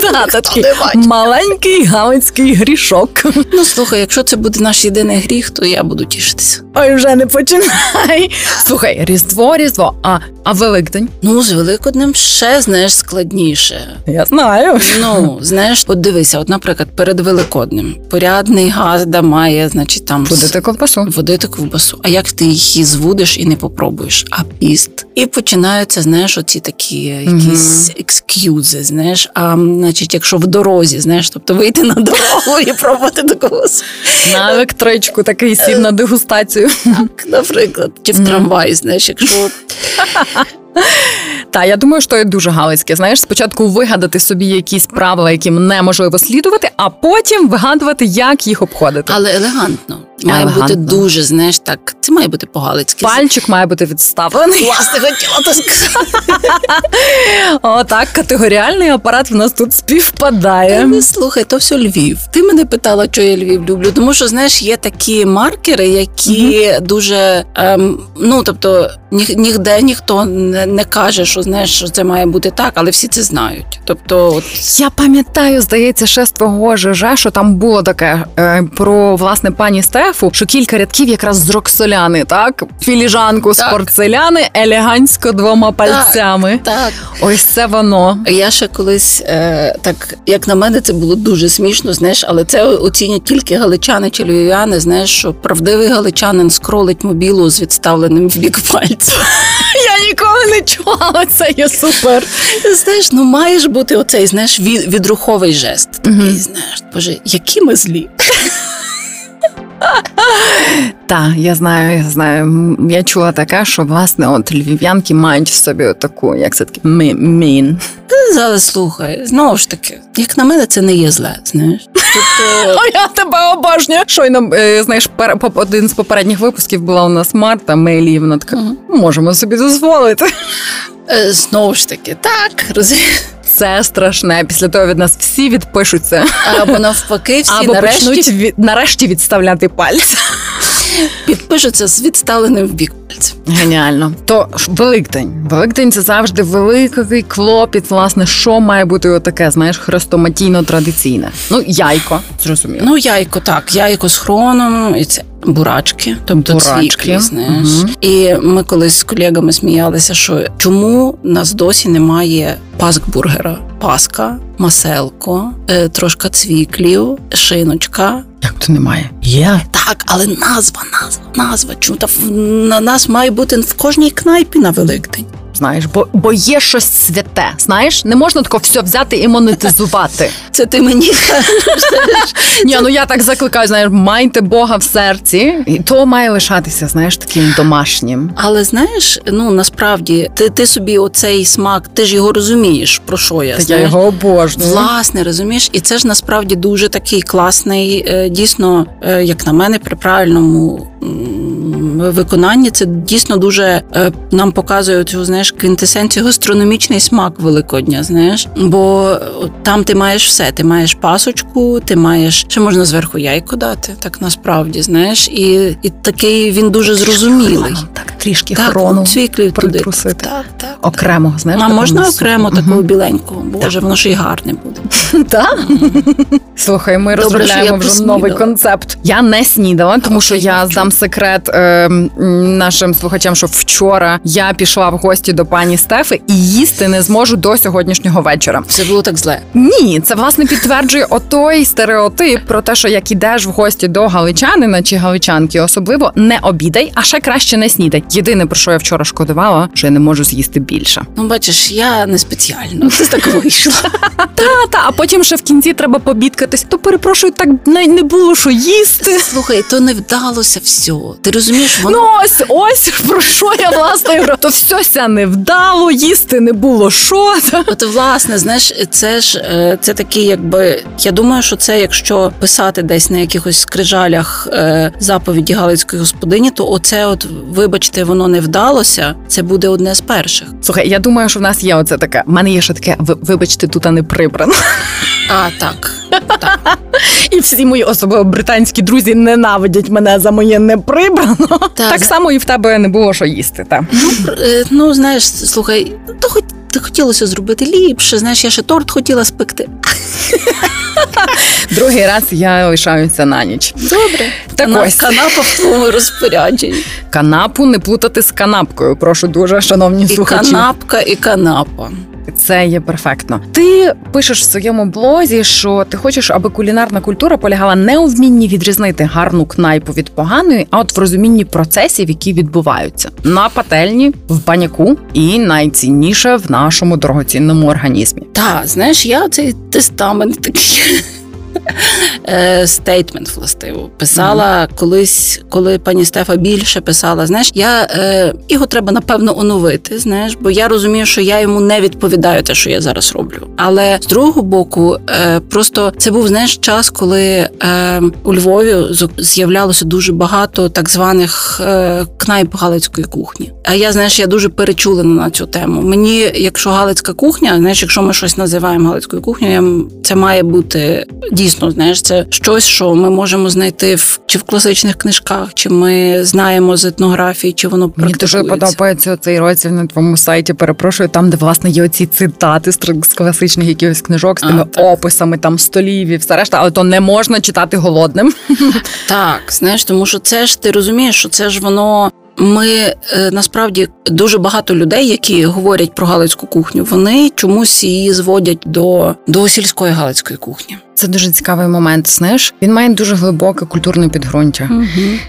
Та, маленький галицький грішок. Ну слухай, якщо це буде наш єдиний гріх, то я буду тішитися. Ой, вже не починай. Слухай, Різдво, Різдво, а, а Великдень? Ну, з Великоднем ще знаєш складніше. Я знаю. Ну, знаєш, от дивися, от, наприклад, перед Великоднем порядний газда має, значить, там Будете ковбасу. водити ковбасу. А як ти її звудиш і не попробуєш? А піст. І починаються, знаєш, оці такі якісь екскюзи, знаєш. А значить, якщо в дорозі, знаєш, тобто вийти на дорогу і пробувати до когось. На електричку такий сів на дегустацію. Так, наприклад, чи в трамваї, знаєш, якщо Та я думаю, що є дуже галицьке. Знаєш, спочатку вигадати собі якісь правила, яким неможливо слідувати, а потім вигадувати, як їх обходити. але елегантно. Має бути дуже, знаєш, так. Це має бути по-галицьки. Пальчик має бути відставлений. Власне, хотіла то сказати. Отак, категоріальний апарат в нас тут співпадає. Не слухай, то все Львів. Ти мене питала, що я Львів люблю. Тому що знаєш, є такі маркери, які дуже ем, ну тобто ні, нігде ніхто не, не каже, що знаєш, що це має бути так, але всі це знають. Тобто, от, Я пам'ятаю, здається, ще з твого ЖЖ, що там було таке е, про власне пані Стефу, що кілька рядків якраз з роксоляни, так? Філіжанку з Так. порцеляни, елегантсько двома пальцями. так. Ось це воно. Я ще колись е, так, як на мене, це було дуже смішно, знаєш, але це оцінять тільки галичани чи львів'яни, знаєш, що правдивий галичанин скролить мобілу з відставленим в бік пальцем. [LAUGHS] Я ніколи не чула, це є супер. Знаєш, ну маєш бути оцей, знаєш, від, відруховий жест. Такий, знаєш, боже, які ми злі. [LAUGHS] Так, я знаю, я знаю. Я чула таке, що власне от львів'янки мають в собі таку, як це таке, мі- мін. Але слухай, знову ж таки, як на мене, це не є зле, знаєш. Тобто, О, [LAUGHS] я тебе обожнюю. Щойно, е, знаєш, пер, поп- один з попередніх випусків була у нас Марта Мейлі, і вона така, Мгм. можемо собі дозволити. е, знову ж таки, так, розумієш. Це страшне. Після того від нас всі відпишуться. Або навпаки, всі Або нарешті почнуть від, нарешті відставляти пальці. Підпишуться з відставленим в бік пальцем. Геніально. То Великдень. Великдень це завжди великий клопіт, власне, що має бути отаке, знаєш, хрестоматійно традиційне. Ну, яйко, зрозуміло. Ну, яйко, так, яйко з хроном, і це бурачки, тобто цвіклі, знаєш. мгм. І ми колись з колегами сміялися, що чому нас досі немає паскбургера? Паска, маселко, е, трошка цвіклів, шиночка. Як то немає? Є. Так, але назва, назва, назва. Чому та в- на нас має бути в кожній кнайпі на Великдень? Знаєш, бо, бо є щось святе. Знаєш, не можна тако все взяти і монетизувати. [LAUGHS] Це ти мені. Ні, ну я так закликаю, знаєш, майте Бога в серці, і то має лишатися, знаєш, таким домашнім. Але знаєш, ну насправді ти, ти собі оцей смак, ти ж його розумієш, про що я Та я його обожнюю. Власне, розумієш, і це ж насправді дуже такий класний, е, дійсно, е, як на мене, при правильному виконанні. Це дійсно дуже е, нам показує цю знаєш квінтесенцію гастрономічний смак Великодня. Знаєш, бо е, там ти маєш все. Ти маєш пасочку, ти маєш ще можна зверху яйко дати, так насправді знаєш, і, і такий він дуже зрозумілий. Так, трішки Так, хрону цвіклів туди. Так, так. Окремо, знаєш. А можна насу. окремо Мгм. такого біленького? Боже, воно ж і гарне буде. [LAUGHS] Так? Слухай, ми розробляємо вже новий концепт. Я не снідала, тому що я здам секрет е, нашим слухачам, що вчора я пішла в гості до пані Стефи і їсти не зможу до сьогоднішнього вечора. Все було так зле. Ні, це власне підтверджує отой стереотип про те, що як ідеш в гості до галичанина чи галичанки, особливо не обідай, а ще краще не снідай. Єдине про що я вчора шкодувала, що я не можу з'їсти більше. Ну, бачиш, я не спеціально. Це так вийшло. [LAUGHS] Та та, а потім ще в кінці треба побідкатись. То перепрошую, так не, не було що їсти. Слухай, то не вдалося все. Ти розумієш, воно... ну ось ось про що я власне говорю. То все не вдало, їсти не було що. От власне, знаєш, це ж е, це такі, якби я думаю, що це якщо писати десь на якихось скрижалях е, заповіді Галицької господині, то оце, от вибачте, воно не вдалося. Це буде одне з перших. Слухай, я думаю, що в нас є оце таке. У мене є ще таке, вибачте, тут не прибрано. А так. так. [LAUGHS] І всі мої особливо британські друзі ненавидять мене за моє неприбрано. Так, так само і в тебе не було що їсти. Та. Ну, е, ну знаєш, слухай, то хоч хотілося зробити ліпше. Знаєш, я ще торт хотіла спекти. [LAUGHS] Другий раз я лишаюся на ніч. Добре. Так Канап, ось. Канапа в твоєму розпорядженні. Канапу не плутати з канапкою. Прошу дуже, шановні і слухачі. І канапка, і канапа. Це є перфектно. Ти пишеш в своєму блозі, що ти хочеш, аби кулінарна культура полягала не у вмінні відрізнити гарну кнайпу від поганої, а от в розумінні процесів, які відбуваються на пательні, в баняку і найцінніше в нашому дорогоцінному організмі. Та знаєш, я цей тестамент такий. Стейтмент властиво писала колись, коли пані Стефа більше писала. Знаєш, я е, його треба напевно оновити. Знаєш, бо я розумію, що я йому не відповідаю те, що я зараз роблю. Але з другого боку, е, просто це був знаєш час, коли е, у Львові з'являлося дуже багато так званих е, кнайп галицької кухні. А я знаєш, я дуже перечулена на цю тему. Мені, якщо галицька кухня, знаєш, якщо ми щось називаємо галицькою кухнею, це має бути дійсно знаєш, це щось, що ми можемо знайти в чи в класичних книжках, чи ми знаємо з етнографії, чи воно Мені дуже подобається цей розділ на твоєму сайті. Перепрошую, там, де власне є оці цитати з класичних якихось книжок з тими а, описами там столів і все решта, але то не можна читати голодним. Так, знаєш, тому що це ж ти розумієш, що це ж воно ми е, насправді дуже багато людей, які говорять про галицьку кухню, вони чомусь її зводять до, до сільської галицької кухні. Це дуже цікавий момент. Знаєш, він має дуже глибоке культурне підґрунтя. Угу.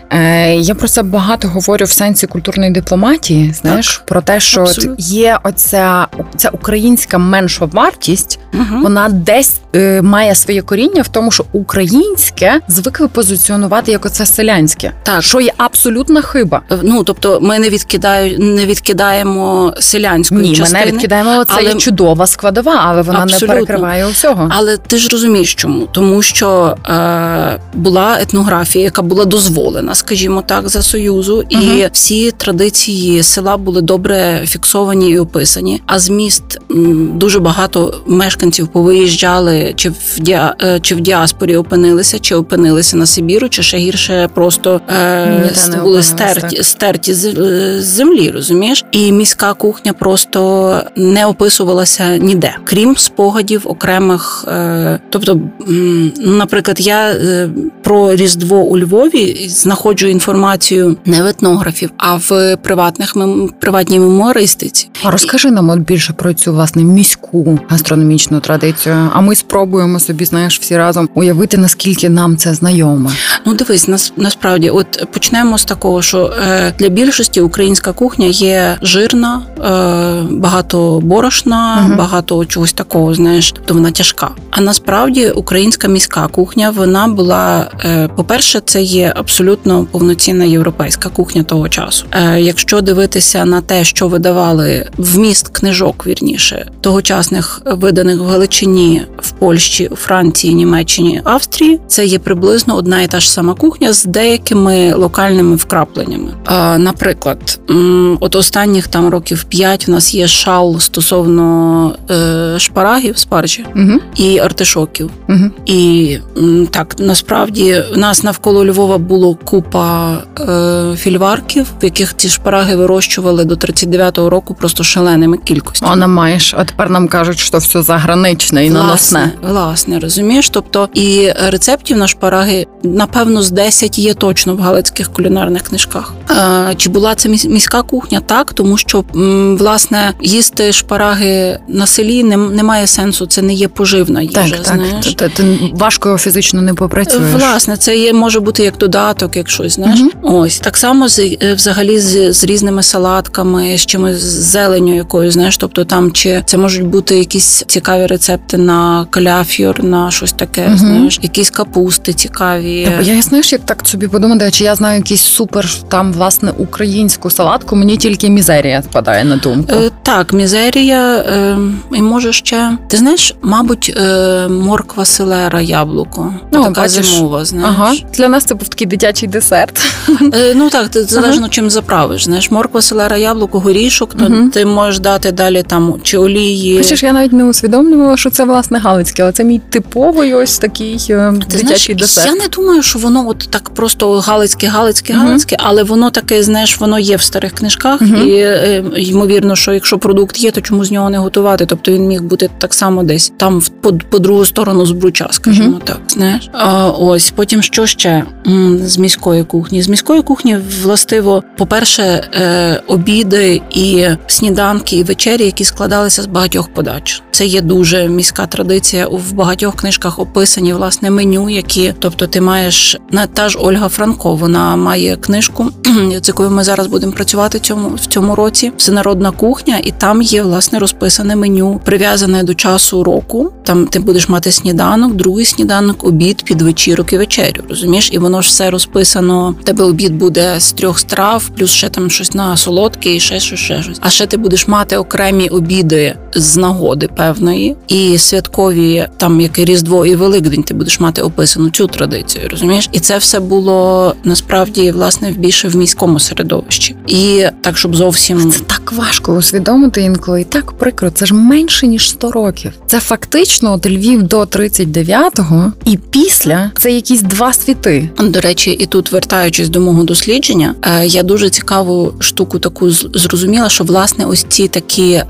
Е, Я про це багато говорю в сенсі культурної дипломатії. Знаєш, так, про те, що от є оця ця українська менша вартість, угу. вона десь е, має своє коріння в тому, що українське звикли позиціонувати як оце селянське, так що є абсолютна хиба. Е, ну тобто, ми не відкидаю, не відкидаємо селянської Ні, частини. ми не відкидаємо це але... є чудова складова, але вона Абсолютно. не перекриває усього. Але ти ж розумієш чому? Тому що е, була етнографія, яка була дозволена, скажімо так, за союзу, і угу. всі традиції села були добре фіксовані і описані. А з міст м, дуже багато мешканців повиїжджали, чи в діа, е, чи в діаспорі опинилися, чи опинилися на Сибіру, чи ще гірше просто е, були стерті, стерті з, з землі, розумієш? І міська кухня просто не описувалася ніде, крім спогадів окремих, е, тобто наприклад, я е, про Різдво у Львові знаходжу інформацію не в етнографів, а в приватних приватній мемуаристиці. А розкажи нам от більше про цю власне міську гастрономічну традицію. А ми спробуємо собі, знаєш, всі разом уявити наскільки нам це знайоме. Ну дивись, нас насправді, от почнемо з такого, що е, для більшості українська кухня є жирна, е, багато борошна, угу. багато чогось такого. Знаєш, тобто вона тяжка. А насправді українська міська кухня вона була, по-перше, це є абсолютно повноцінна європейська кухня того часу. Е, якщо дивитися на те, що видавали вміст книжок, вірніше тогочасних виданих в Галичині, в Польщі, Франції, Німеччині, Австрії, це є приблизно одна і та ж сама кухня з деякими локальними вкрапленнями. Е, наприклад, от останніх там років п'ять в нас є шал стосовно шпарагів спаржі угу. і артишоків. Угу. І так насправді в нас навколо Львова було купа е, фільварків, в яких ці шпараги вирощували до 39-го року просто шаленими кількостями. Вона маєш, а тепер нам кажуть, що все заграничне і наносне. Власне, розумієш. Тобто і рецептів на шпараги, напевно, з 10 є точно в галицьких кулінарних книжках. Е, чи була це міська кухня? Так, тому що власне їсти шпараги на селі не, немає сенсу, це не є поживна їжа. Так, так. знаєш. Ти важко фізично не попрацюєш. Класне. Це є може бути як додаток, як щось, знаєш. Мгм. Ось так само з е, взагалі з, з різними салатками, з чимось з зеленю якою, знаєш, тобто там чи це можуть бути якісь цікаві рецепти на кляф'юр, на щось таке, Мгм. знаєш, якісь капусти цікаві. Та, Я знаєш, як так собі подумати, чи я знаю якийсь супер там власне українську салатку, мені тільки мізерія спадає на думку. Е, так, мізерія, е, і може ще. Ти знаєш, мабуть, е, морква селера, яблуко. Ну, така бачиш. зимова, знаєш. Ага, для нас це був такий дитячий десерт. [LAUGHS] Е, ну так, ти залежно чим заправиш. Знаєш, морква, селера, яблуко, горішок, то Мгм. ти можеш дати далі там чи олії. Хочеш, я навіть не усвідомлювала, що це власне галицьке, але це мій типовий ось такий е, Ти дитячий знаєш, десерт. я не думаю, що воно от так просто галицьке, галицьке, Мгм. галицьке, але воно таке, знаєш, воно є в старих книжках, Мгм. і е, ймовірно, що якщо продукт є, то чому з нього не готувати? Тобто він міг бути так само десь там по, по другу сторону збруча, скажімо так. Знаєш, а, ось потім що ще з міської кухні? З міської кухні властиво, по-перше, е, обіди і сніданки, і вечері, які складалися з багатьох подач. Це є дуже міська традиція. В багатьох книжках описані власне меню, які, тобто, ти маєш на та ж Ольга Франко. Вона має книжку, [CLEARS THROAT] з якою ми зараз будемо працювати цьому в цьому році. Всенародна кухня, і там є власне розписане меню, прив'язане до часу року. Там ти будеш мати сніданок, другий сніданок, обід, підвечірок і вечерю. Розумієш, і воно ж все розписано. Тебе обід буде з трьох страв, плюс ще там щось на солодке, і ще щось, ще щось. А ще ти будеш мати окремі обіди з нагоди певної, і святкові, там як і Різдво і Великдень, ти будеш мати описану цю традицію. Розумієш, і це все було насправді власне більше в міському середовищі, і так, щоб зовсім Це так важко усвідомити інколи, і так прикро. Це ж менше ніж 100 років. Це фактично от Львів до 39-го, і після це якісь два світи. До речі, і тут вертаючись до мого дослідження, е, я дуже цікаву штуку таку зрозуміла, що власне ось ці такі е,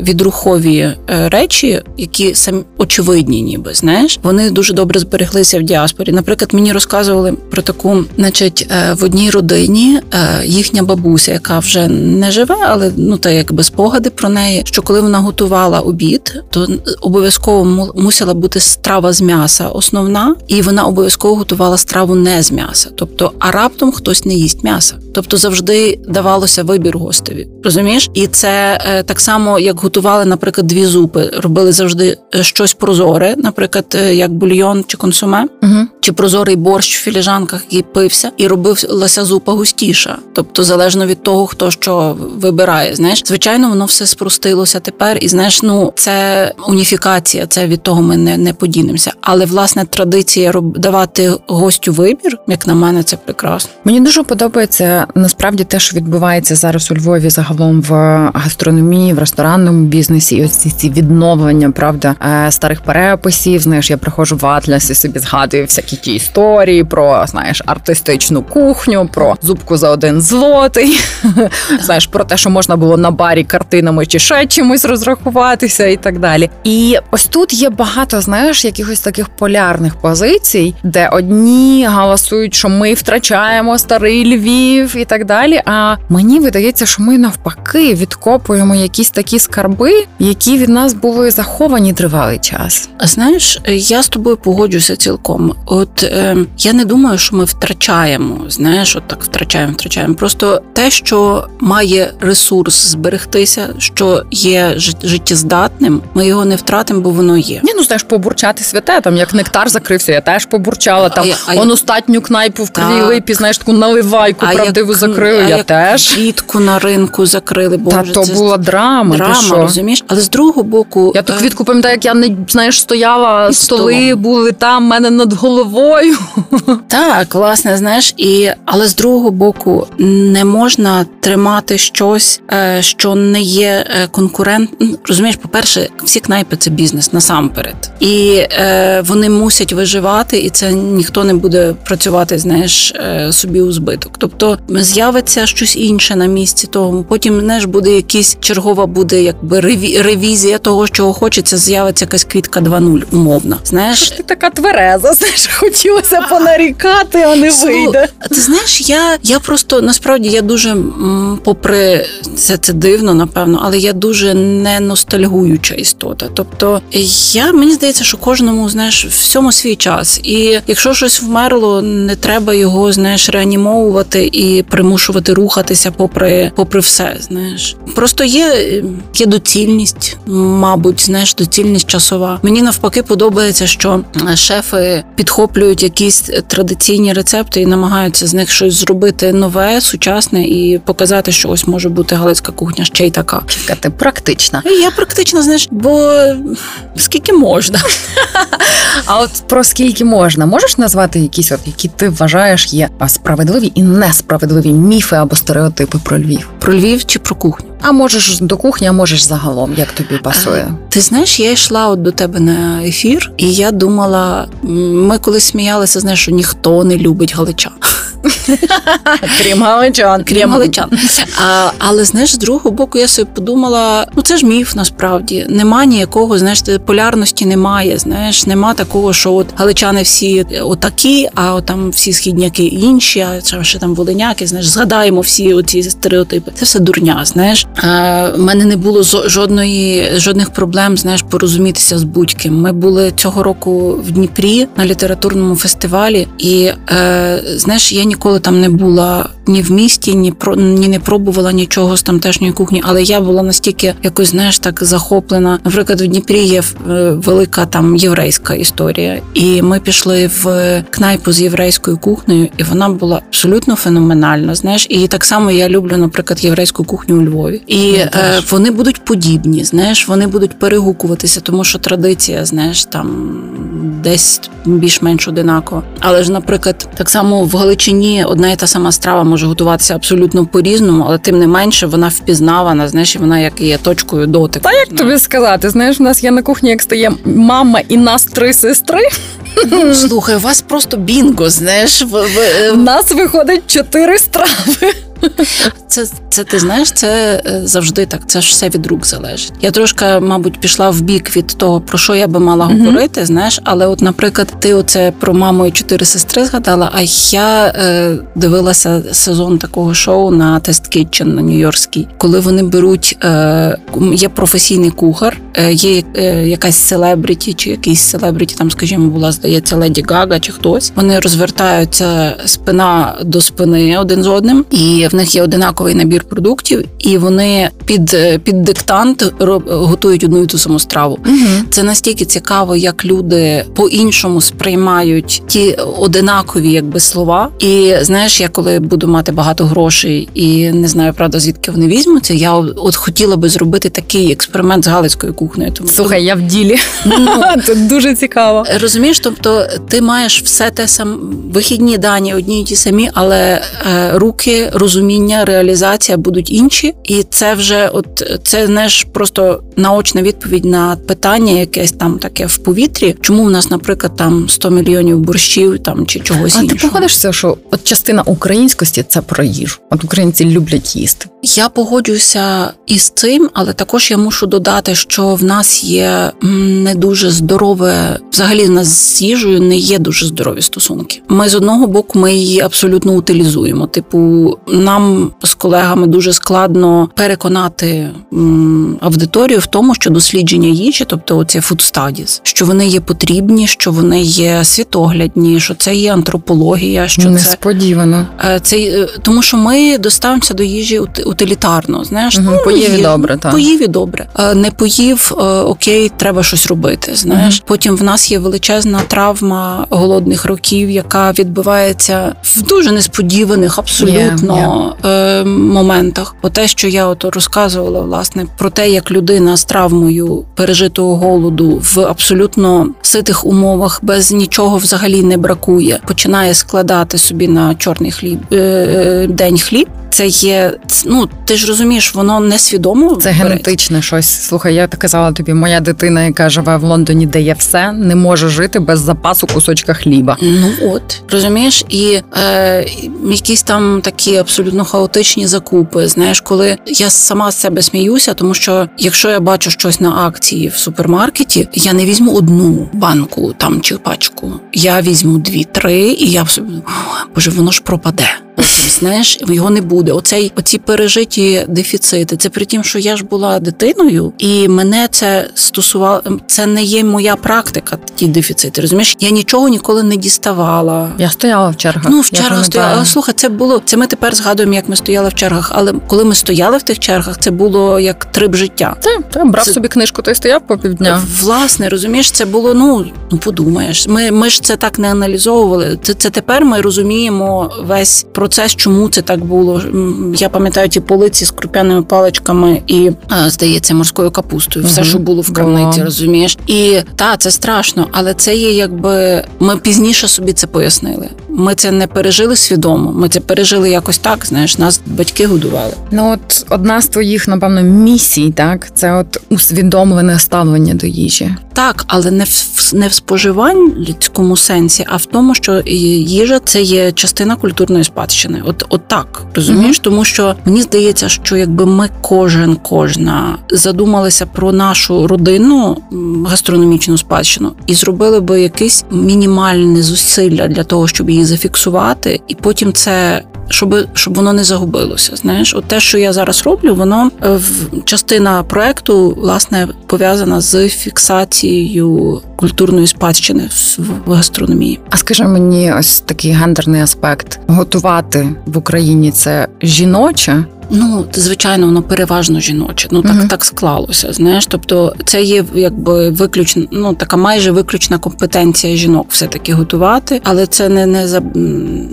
відрухові е, речі, які самі очевидні, ніби знаєш, вони дуже добре збереглися в діаспорі. Наприклад, мені розказували про таку, значить, в одній родині їхня бабуся, яка вже не живе, але ну та якби спогади про неї, що коли вона готувала обід, то обов'язково му- мусила бути страва з м'яса основна, і вона обов'язково готувала страву не з м'яса. Тобто, а раптом хтось не їсть м'яса. Тобто завжди давалося вибір гостеві. Розумієш? І це е, так само, як готували, наприклад, дві зупи, робили завжди е, щось прозоре, наприклад, е, як бульйон чи консуме. Угу. Чи прозорий борщ в філіжанках, який пився, і робилася зупа густіша. Тобто, залежно від того, хто що вибирає. Знаєш, звичайно, воно все спростилося тепер, і знаєш, ну це уніфікація, це від того ми не, не подінемося. Але власне традиція давати гостю вибір, як на мене, це прекрасно. Мені дуже подобається насправді те, що відбувається зараз у Львові загалом в гастрономії, в ресторанному бізнесі. І ось ці, ці відновлення, правда, е, старих переписів. Знаєш, я приходжу в Атлас і собі згадую всякі ті історії про знаєш артистичну кухню, про зубку за один злотий. [LAUGHS] Знаєш, про те, що можна було на барі картинами чи ще чимось розрахуватися, і так далі. І ось тут є багато, знаєш, якихось таких полярних позицій, де одні галасують, що ми втрачаємо старий Львів і так далі. А мені видається, що ми навпаки відкопуємо якісь такі скарби, які від нас були заховані тривалий час. Знаєш, е, я з тобою погоджуся цілком. От е, я не думаю, що ми втрачаємо. Знаєш, от так втрачаємо, втрачаємо. Просто те, що має ресурс зберегтися, що є жит- життєздатним, ми його не втратимо, бо воно є. Ні, ну знаєш, побурчати святе, там як нектар закрився, я теж побурчала. Там А я- а остатню кнайпу в кривій липі, знаєш, таку наливайку правдиву як- закрию. а Я як теж. квітку на ринку закрили, боже, Та то це була драма. ти драма, що? розумієш? Але з другого боку, Я ту е, квітку пам'ятаю, як я не знаєш, стояла, столи були там, мене над головою. Так, власне, знаєш, і але з другого боку не можна тримати щось, е, що не є е, конкурент. Ну, Розумієш, по-перше, всі кнайпи це бізнес насамперед, і е, вони мусять виживати, і це ніхто не буде працювати, знаєш, собі у збиток. Тобто з'явиться щось інше на місці того. Потім знаєш, буде якийсь чергова буде якби реві- ревізія того, чого хочеться. З'явиться якась квітка 2.0, умовна. Знаєш, Ти така твереза, знаєш, хотілося понарікати, а не вийде. Ти знаєш, я я просто насправді я дуже, попри це це дивно, напевно, але я дуже не ностальгуюча істота. Тобто, я мені здається, що кожному знаєш всьому свій час. І якщо щось вмерло, не треба його знаєш реанімовувати і примушувати рухатися, попри попри все. Знаєш, просто є, є доцільність, мабуть, знаєш, доцільність часова. Мені навпаки подобається, що шефи підхоплюють якісь традиційні рецепти і намагаються з них щось зробити нове, сучасне і показати, що ось може бути галицька кухня ще й така. Ти практична. Я практична, знаєш, бо скільки можна. А от про скільки можна, можеш назвати якісь, от які ти вважаєш є справедливі і несправедливі міфи або стереотипи про Львів? Про Львів чи про кухню? А можеш до кухні, а можеш загалом, як тобі пасує? Ти знаєш, я йшла от до тебе на ефір, і я думала, ми коли сміялися, знаєш, що ніхто не любить галичан. [LAUGHS] Крім галичан. Крім галичан. А, Але знаєш, з другого боку, я собі подумала: ну це ж міф насправді. Нема ніякого, знаєш, полярності немає. Знаєш, нема такого, що от галичани всі отакі, а от там всі східняки інші, а ще там волиняки. Знаєш, згадаємо всі оці стереотипи. Це все дурня. Знаєш, У мене не було жодної жодних проблем. Знаєш, порозумітися з будь-ким. Ми були цього року в Дніпрі на літературному фестивалі, і е, знаєш, я ніколи там не була ні в місті, ні про ні не пробувала нічого з тамтешньої кухні, але я була настільки якось знаєш так захоплена. Наприклад, в Дніпрі є е, велика там єврейська історія, і ми пішли в кнайпу з єврейською кухнею, і вона була абсолютно феноменальна. Знаєш, і так само я люблю, наприклад, єврейську кухню у Львові, і е, вони будуть подібні. Знаєш, вони будуть перегукуватися, тому що традиція, знаєш, там десь більш-менш одинаково. Але ж, наприклад, так само в Галичині одна і та сама страва може готуватися абсолютно по-різному, але тим не менше вона впізнавана, знаєш, вона як є точкою дотику. Та як тобі сказати? Знаєш, у нас є на кухні, як стає мама і нас три сестри. Ну, слухай, у вас просто бінго, знаєш, в, в... в нас виходить чотири страви. Це це ти знаєш, це е, завжди так. Це ж все від рук залежить. Я трошки, мабуть, пішла в бік від того, про що я би мала mm-hmm. говорити. Знаєш, але, от, наприклад, ти оце про маму і чотири сестри згадала. А я е, дивилася сезон такого шоу на Тест Kitchen на Нью-Йоркській, коли вони беруть е, є професійний кухар, е, є е, якась селебріті, чи якийсь селебріті, там, скажімо, була здається, Леді Гага чи хтось. Вони розвертаються спина до спини один з одним і в них є одинаковий набір продуктів, і вони під під диктант готують одну і ту саму страву. Угу. Це настільки цікаво, як люди по-іншому сприймають ті одинакові, якби слова. І знаєш, я коли буду мати багато грошей і не знаю, правда, звідки вони візьмуться. Я от хотіла би зробити такий експеримент з галицькою кухнею. Тому слухай, я в ділі ну, [LAUGHS] це дуже цікаво. Розумієш, тобто ти маєш все те саме вихідні дані, одні й ті самі, але е, руки розуміють розуміння, реалізація будуть інші, і це вже от це знаєш, просто наочна відповідь на питання, якесь там таке в повітрі. Чому в нас, наприклад, там 100 мільйонів борщів там чи чогось а іншого? ти погодишся, що от частина українськості це про їжу. От українці люблять їсти. Я погоджуюся із цим, але також я мушу додати, що в нас є не дуже здорове, взагалі в нас з їжею не є дуже здорові стосунки. Ми з одного боку ми її абсолютно утилізуємо. Типу, нам з колегами дуже складно переконати аудиторію в тому, що дослідження їжі, тобто оці food studies, що вони є потрібні, що вони є світоглядні, що це є антропологія. Що несподівано це, це е, тому, що ми доставимося до їжі утилітарно. Знаєш, угу, ну, поїв і добре, так. поїв і добре. Е, не поїв, е, окей, треба щось робити. Знаєш, угу. потім в нас є величезна травма голодних років, яка відбувається в дуже несподіваних, абсолютно yeah, yeah. моментах. О те, що я от розказувала, власне, про те, як людина з травмою пережитого голоду в абсолютно ситих умовах без нічого взагалі не бракує, починає складати собі на чорний хліб е, день хліб. Це є ну ну ти ж розумієш, воно несвідомо. Це генетичне щось. Слухай, я казала тобі, моя дитина, яка живе в Лондоні, де є все, не може жити без запасу кусочка хліба. Ну от розумієш, і е, якісь там такі абсолютно хаотичні закупи. Знаєш, коли я сама з себе сміюся, тому що якщо я бачу щось на акції в супермаркеті, я не візьму одну банку там чи пачку. Я візьму дві-три, і я собі боже, воно ж пропаде знаєш, його не буде. Оцей оці пережиті дефіцити. Це при тім, що я ж була дитиною, і мене це стосувало. Це не є моя практика. Ті дефіцити. Розумієш, я нічого ніколи не діставала. Я стояла в чергах. Ну в чергах стояла. Але, слухай, це було це. Ми тепер згадуємо, як ми стояли в чергах. Але коли ми стояли в тих чергах, це було як трип життя. Так, та, брав це... собі книжку, той стояв по півдня. Власне, розумієш, це було. Ну ну подумаєш. Ми ми ж це так не аналізовували. Це це тепер ми розуміємо весь процес, чому це так було. Я пам'ятаю ті полиці з круп'яними паличками і, здається, морською капустою. Все, що було в крамниці, розумієш. І та це страшно, але це є якби ми пізніше собі це пояснили. Ми це не пережили свідомо. Ми це пережили якось так. Знаєш, нас батьки годували. Ну от одна з твоїх, напевно, місій, так це от усвідомлене ставлення до їжі. Так, але не в не в споживанні людському сенсі, а в тому, що їжа це є частина культурної спадщини. От, от так розумієш, mm-hmm. тому що мені здається, що якби ми кожен кожна задумалися про нашу родинну гастрономічну спадщину і зробили би якесь мінімальне зусилля для того, щоб її зафіксувати, і потім це щоб щоб воно не загубилося. Знаєш, от те, що я зараз роблю, воно е, в частина проекту власне пов'язана з фіксацією культурної спадщини в гастрономії. А скажи мені, ось такий гендерний аспект: готувати в Україні це жіноче Ну, звичайно, воно переважно жіноче. Ну так uh так склалося. Знаєш, тобто це є якби виключна, ну така майже виключна компетенція жінок, все таки готувати, але це не не за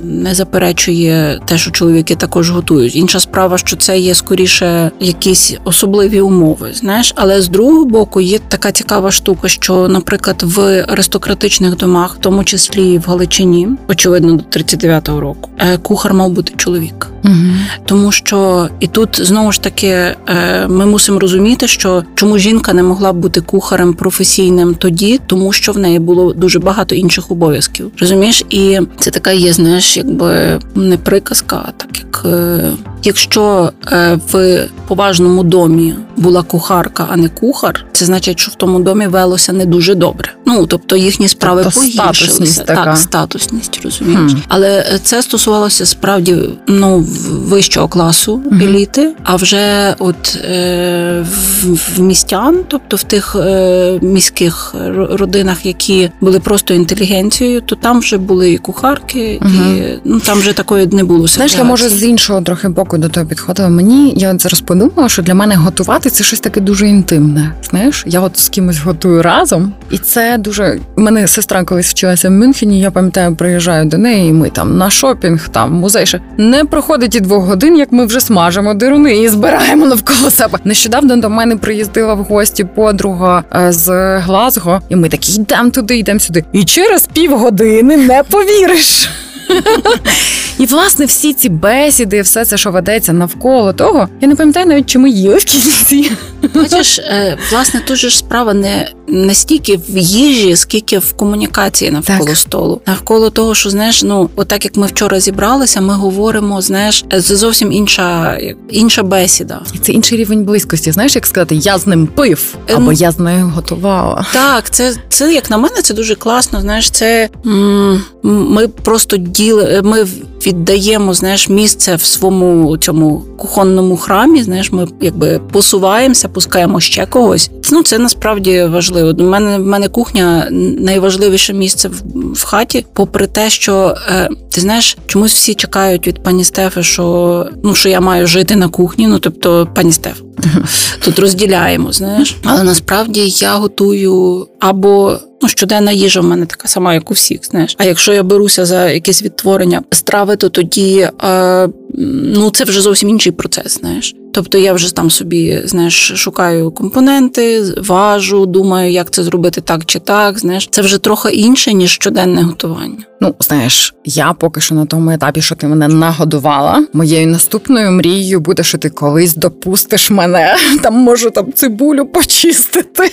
не заперечує те, що чоловіки також готують. Інша справа, що це є скоріше якісь особливі умови. Знаєш, але з другого боку є така цікава штука, що, наприклад, в аристократичних домах, в тому числі і в Галичині, очевидно, до 39-го року, е, кухар мав бути чоловік, uh тому що і тут знову ж таки е, ми мусимо розуміти, що чому жінка не могла бути кухарем професійним тоді, тому що в неї було дуже багато інших обов'язків. Розумієш, і це така є, знаєш, якби не приказка, а так як е, якщо е, в поважному домі була кухарка, а не кухар, це значить, що в тому домі велося не дуже добре. Ну тобто їхні справи тобто погіршилися. Так, статусність розумієш, hmm. але це стосувалося справді ну вищого класу еліти, а вже от е, в, в містян, тобто в тих е, міських родинах, які були просто інтелігенцією, то там вже були і кухарки, угу. і ну там вже такої не було ситуації. Знаєш, я може з іншого трохи боку до того підходила. Мені я зараз подумала, що для мене готувати це щось таке дуже інтимне. Знаєш, я от з кимось готую разом, і це дуже мене сестра колись вчилася в Мюнхені. Я пам'ятаю, приїжджаю до неї, і ми там на шопінг, там музей ще не проходить і двох годин, як ми вже смажимо дируни і збираємо навколо себе. Нещодавно до мене приїздила в гості подруга е, з Глазго, і ми такі йдемо туди, йдемо сюди. І через півгодини не повіриш. І власне всі ці бесіди, все це, що ведеться навколо того, я не пам'ятаю навіть, чи ми їли в кінці. Бачиш, е, власне, тут же ж справа не настільки в їжі, скільки в комунікації навколо так. столу. Навколо того, що знаєш, ну отак як ми вчора зібралися, ми говоримо, знаєш, це зовсім інша інша бесіда. І це інший рівень близькості. Знаєш, як сказати, я з ним пив ем, або я з нею готувала. Так, це це як на мене, це дуже класно. Знаєш, це ми просто діли, ми віддаємо знаєш, місце в своєму цьому кухонному храмі. Знаєш, ми якби посуваємося, пускаємо ще когось. Ну це насправді важливо. У мене в мене кухня найважливіше місце в, в хаті, попри те, що е, ти знаєш, чомусь всі чекають від пані Стефи, що ну що я маю жити на кухні. Ну тобто, пані Стеф. [LAUGHS] Тут розділяємо, знаєш, але насправді я готую або Ну, щоденна їжа в мене така сама, як у всіх. Знаєш. А якщо я беруся за якесь відтворення страви, то тоді е, ну це вже зовсім інший процес. Знаєш. Тобто я вже там собі знаєш, шукаю компоненти, важу, думаю, як це зробити так чи так. Знаєш, це вже трохи інше ніж щоденне готування. Ну, знаєш, я поки що на тому етапі, що ти мене нагодувала. Моєю наступною мрією буде, що ти колись допустиш мене. [LAUGHS] Там можу там цибулю почистити.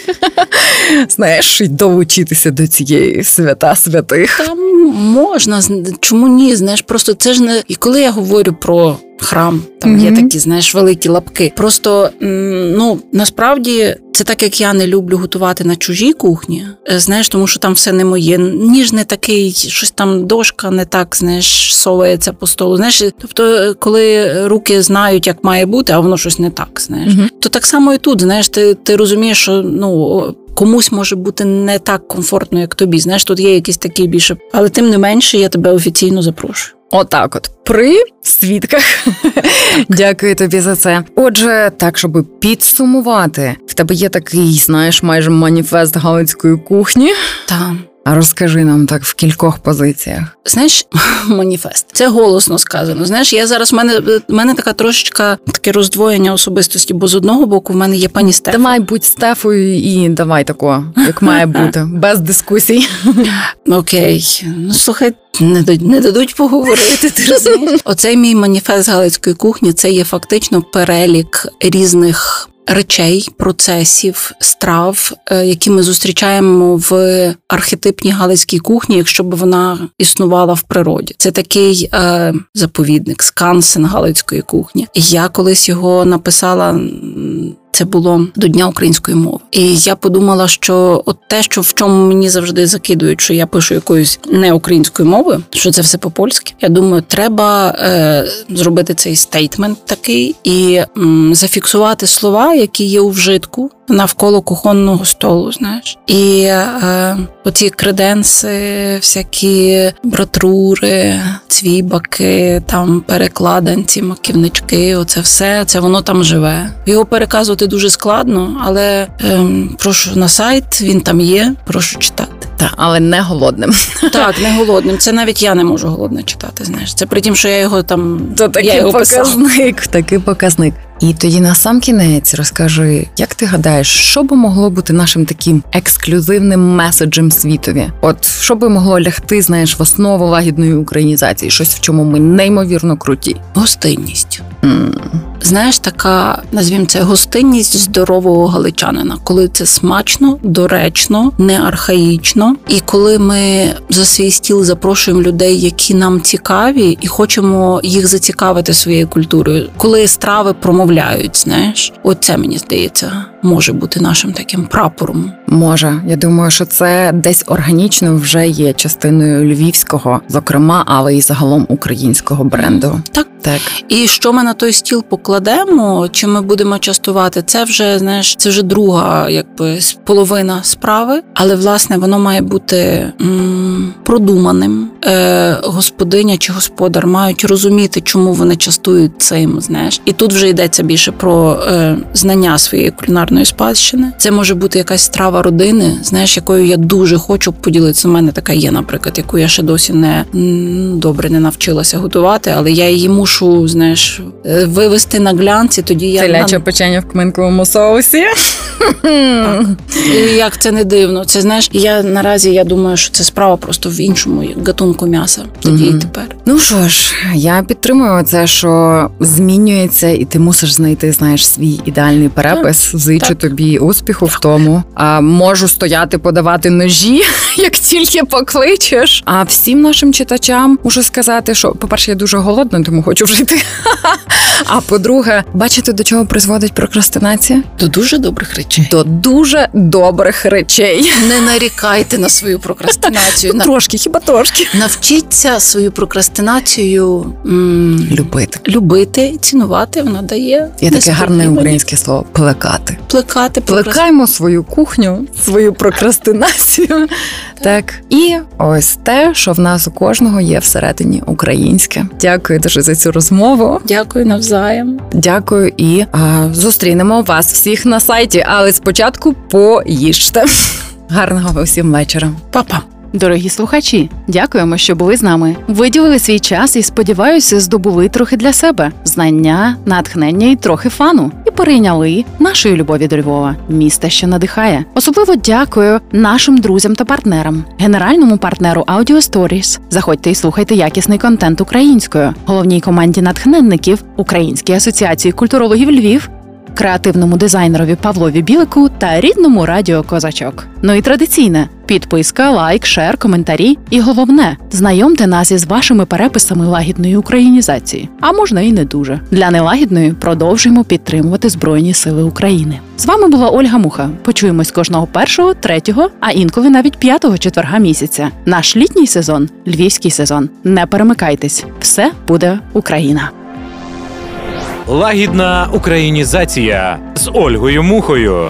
[LAUGHS] Знаєш, і долучитися до цієї свята святих. Там можна, чому ні? Знаєш, просто це ж не і коли я говорю про храм, там mm-hmm. є такі, знаєш, великі лапки. Просто ну насправді це так, як я не люблю готувати на чужій кухні, е, знаєш, тому що там все не моє. Ніж не такий, щось там дошка не так, знаєш, совається по столу. Знаєш, тобто, коли руки знають, як має бути, а воно щось не так, знаєш, mm-hmm. то так само і тут, знаєш, ти, ти розумієш, що ну. Комусь може бути не так комфортно, як тобі. Знаєш, тут є якісь такі більше, але тим не менше я тебе офіційно запрошую. Отак, от при свідках. Дякую тобі за це. Отже, так, щоб підсумувати, в тебе є такий, знаєш, майже маніфест галицької кухні. Так. А розкажи нам так в кількох позиціях. Знаєш, [LAUGHS] маніфест. Це голосно сказано. Знаєш, я зараз в мене в мене така трошечка таке роздвоєння особистості, бо з одного боку в мене є пані Стефа. Давай будь Стефою і давай тако, як має бути, [LAUGHS] без дискусій. Окей, ну слухай, не не дадуть поговорити. Ти розумієш? [LAUGHS] Оцей мій маніфест галицької кухні. Це є фактично перелік різних речей, процесів, страв, е, які ми зустрічаємо в архетипній галицькій кухні, якщо б вона існувала в природі. Це такий е, заповідник, скансен галицької кухні. Я колись його написала це було до Дня української мови. І я подумала, що от те, що в чому мені завжди закидують, що я пишу якоюсь не українською мовою, що це все по-польськи. Я думаю, треба е, зробити цей стейтмент такий і м, зафіксувати слова, які є у вжитку навколо кухонного столу, знаєш, і е, оці креденси, всякі братрури, цвібаки, там перекладинці, маківнички. Оце все це воно там живе. Його переказувати дуже складно, але е, прошу на сайт, він там є. Прошу читати. Так, але не голодним. Так, не [LAUGHS] голодним. Це навіть я не можу голодно читати. Знаєш, це при тім, що я його там Це такий я його показник, писав. [LAUGHS] такий показник. І тоді на сам кінець розкажи, як ти гадаєш, що би могло бути нашим таким ексклюзивним меседжем світові? От що би могло лягти, знаєш, в основу лагідної українізації, щось в чому ми неймовірно круті? Гостинність. Mm. Знаєш, така назвімо це гостинність здорового галичанина, коли це смачно, доречно, не архаїчно, і коли ми за свій стіл запрошуємо людей, які нам цікаві, і хочемо їх зацікавити своєю культурою, коли страви промовляють, знаєш, оце мені здається може бути нашим таким прапором. Може, я думаю, що це десь органічно вже є частиною львівського, зокрема, але і загалом українського бренду. Так, так. І що ми на той стіл покладемо, чи ми будемо частувати, це вже знаєш, це вже друга, якби половина справи, але власне воно має бути м- продуманим. Е, Господиня чи господар мають розуміти, чому вони частують цим. Знаєш, і тут вже йдеться більше про е, знання своєї кулінарної спадщини. Це може бути якась страва родини, знаєш, якою я дуже хочу поділитися. У мене така є, наприклад, яку я ще досі не добре не навчилася готувати, але я її мушу, знаєш, е, вивести на глянці. Тоді я Теляче печення в кминковому соусі. Так. Як це не дивно? Це знаєш, я наразі я думаю, що це справа просто в іншому гатунку м'яса. Тоді mm-hmm. і тепер. Ну що ж, я підтримую це, що змінюється, і ти мусиш знайти, знаєш, свій ідеальний перепис. Зичу тобі успіху в тому. А можу стояти, подавати ножі, [LAUGHS] як тільки покличеш. А всім нашим читачам можу сказати, що, по-перше, я дуже голодна, тому хочу вже йти. [LAUGHS] А по-друге, бачите, до чого призводить прокрастинація? До дуже добрих речей. До дуже добрих речей. [LAUGHS] Не нарікайте на свою прокрастинацію. Ну, трошки, хіба трошки. Навчіться свою прокрастинацію м- любити. Любити, цінувати. Вона дає. Є таке гарне українське слово плекати. Плекати, плекаємо свою кухню, свою прокрастинацію. Так і ось те, що в нас у кожного є всередині українське. Дякую дуже за цю розмову. Дякую навзаєм. Дякую і а, зустрінемо вас всіх на сайті, але спочатку поїжте. [LAUGHS] Гарного усім вечора. Па-па. Дорогі слухачі, дякуємо, що були з нами. Виділили свій час і сподіваюся, здобули трохи для себе знання, натхнення і трохи фану. І перейняли нашої любові до Львова, міста, що надихає. Особливо дякую нашим друзям та партнерам, генеральному партнеру Audio Stories. Заходьте і слухайте якісний контент українською, головній команді натхненників Українській асоціації культурологів Львів креативному дизайнерові Павлові Білику та рідному радіо Козачок. Ну і традиційне підписка, лайк, шер, коментарі. І головне, знайомте нас із вашими переписами лагідної українізації, а можна і не дуже. Для нелагідної продовжуємо підтримувати Збройні Сили України. З вами була Ольга Муха. Почуємось кожного першого, третього, а інколи навіть п'ятого четверга місяця. Наш літній сезон львівський сезон. Не перемикайтесь, все буде Україна. Лагідна українізація з Ольгою Мухою.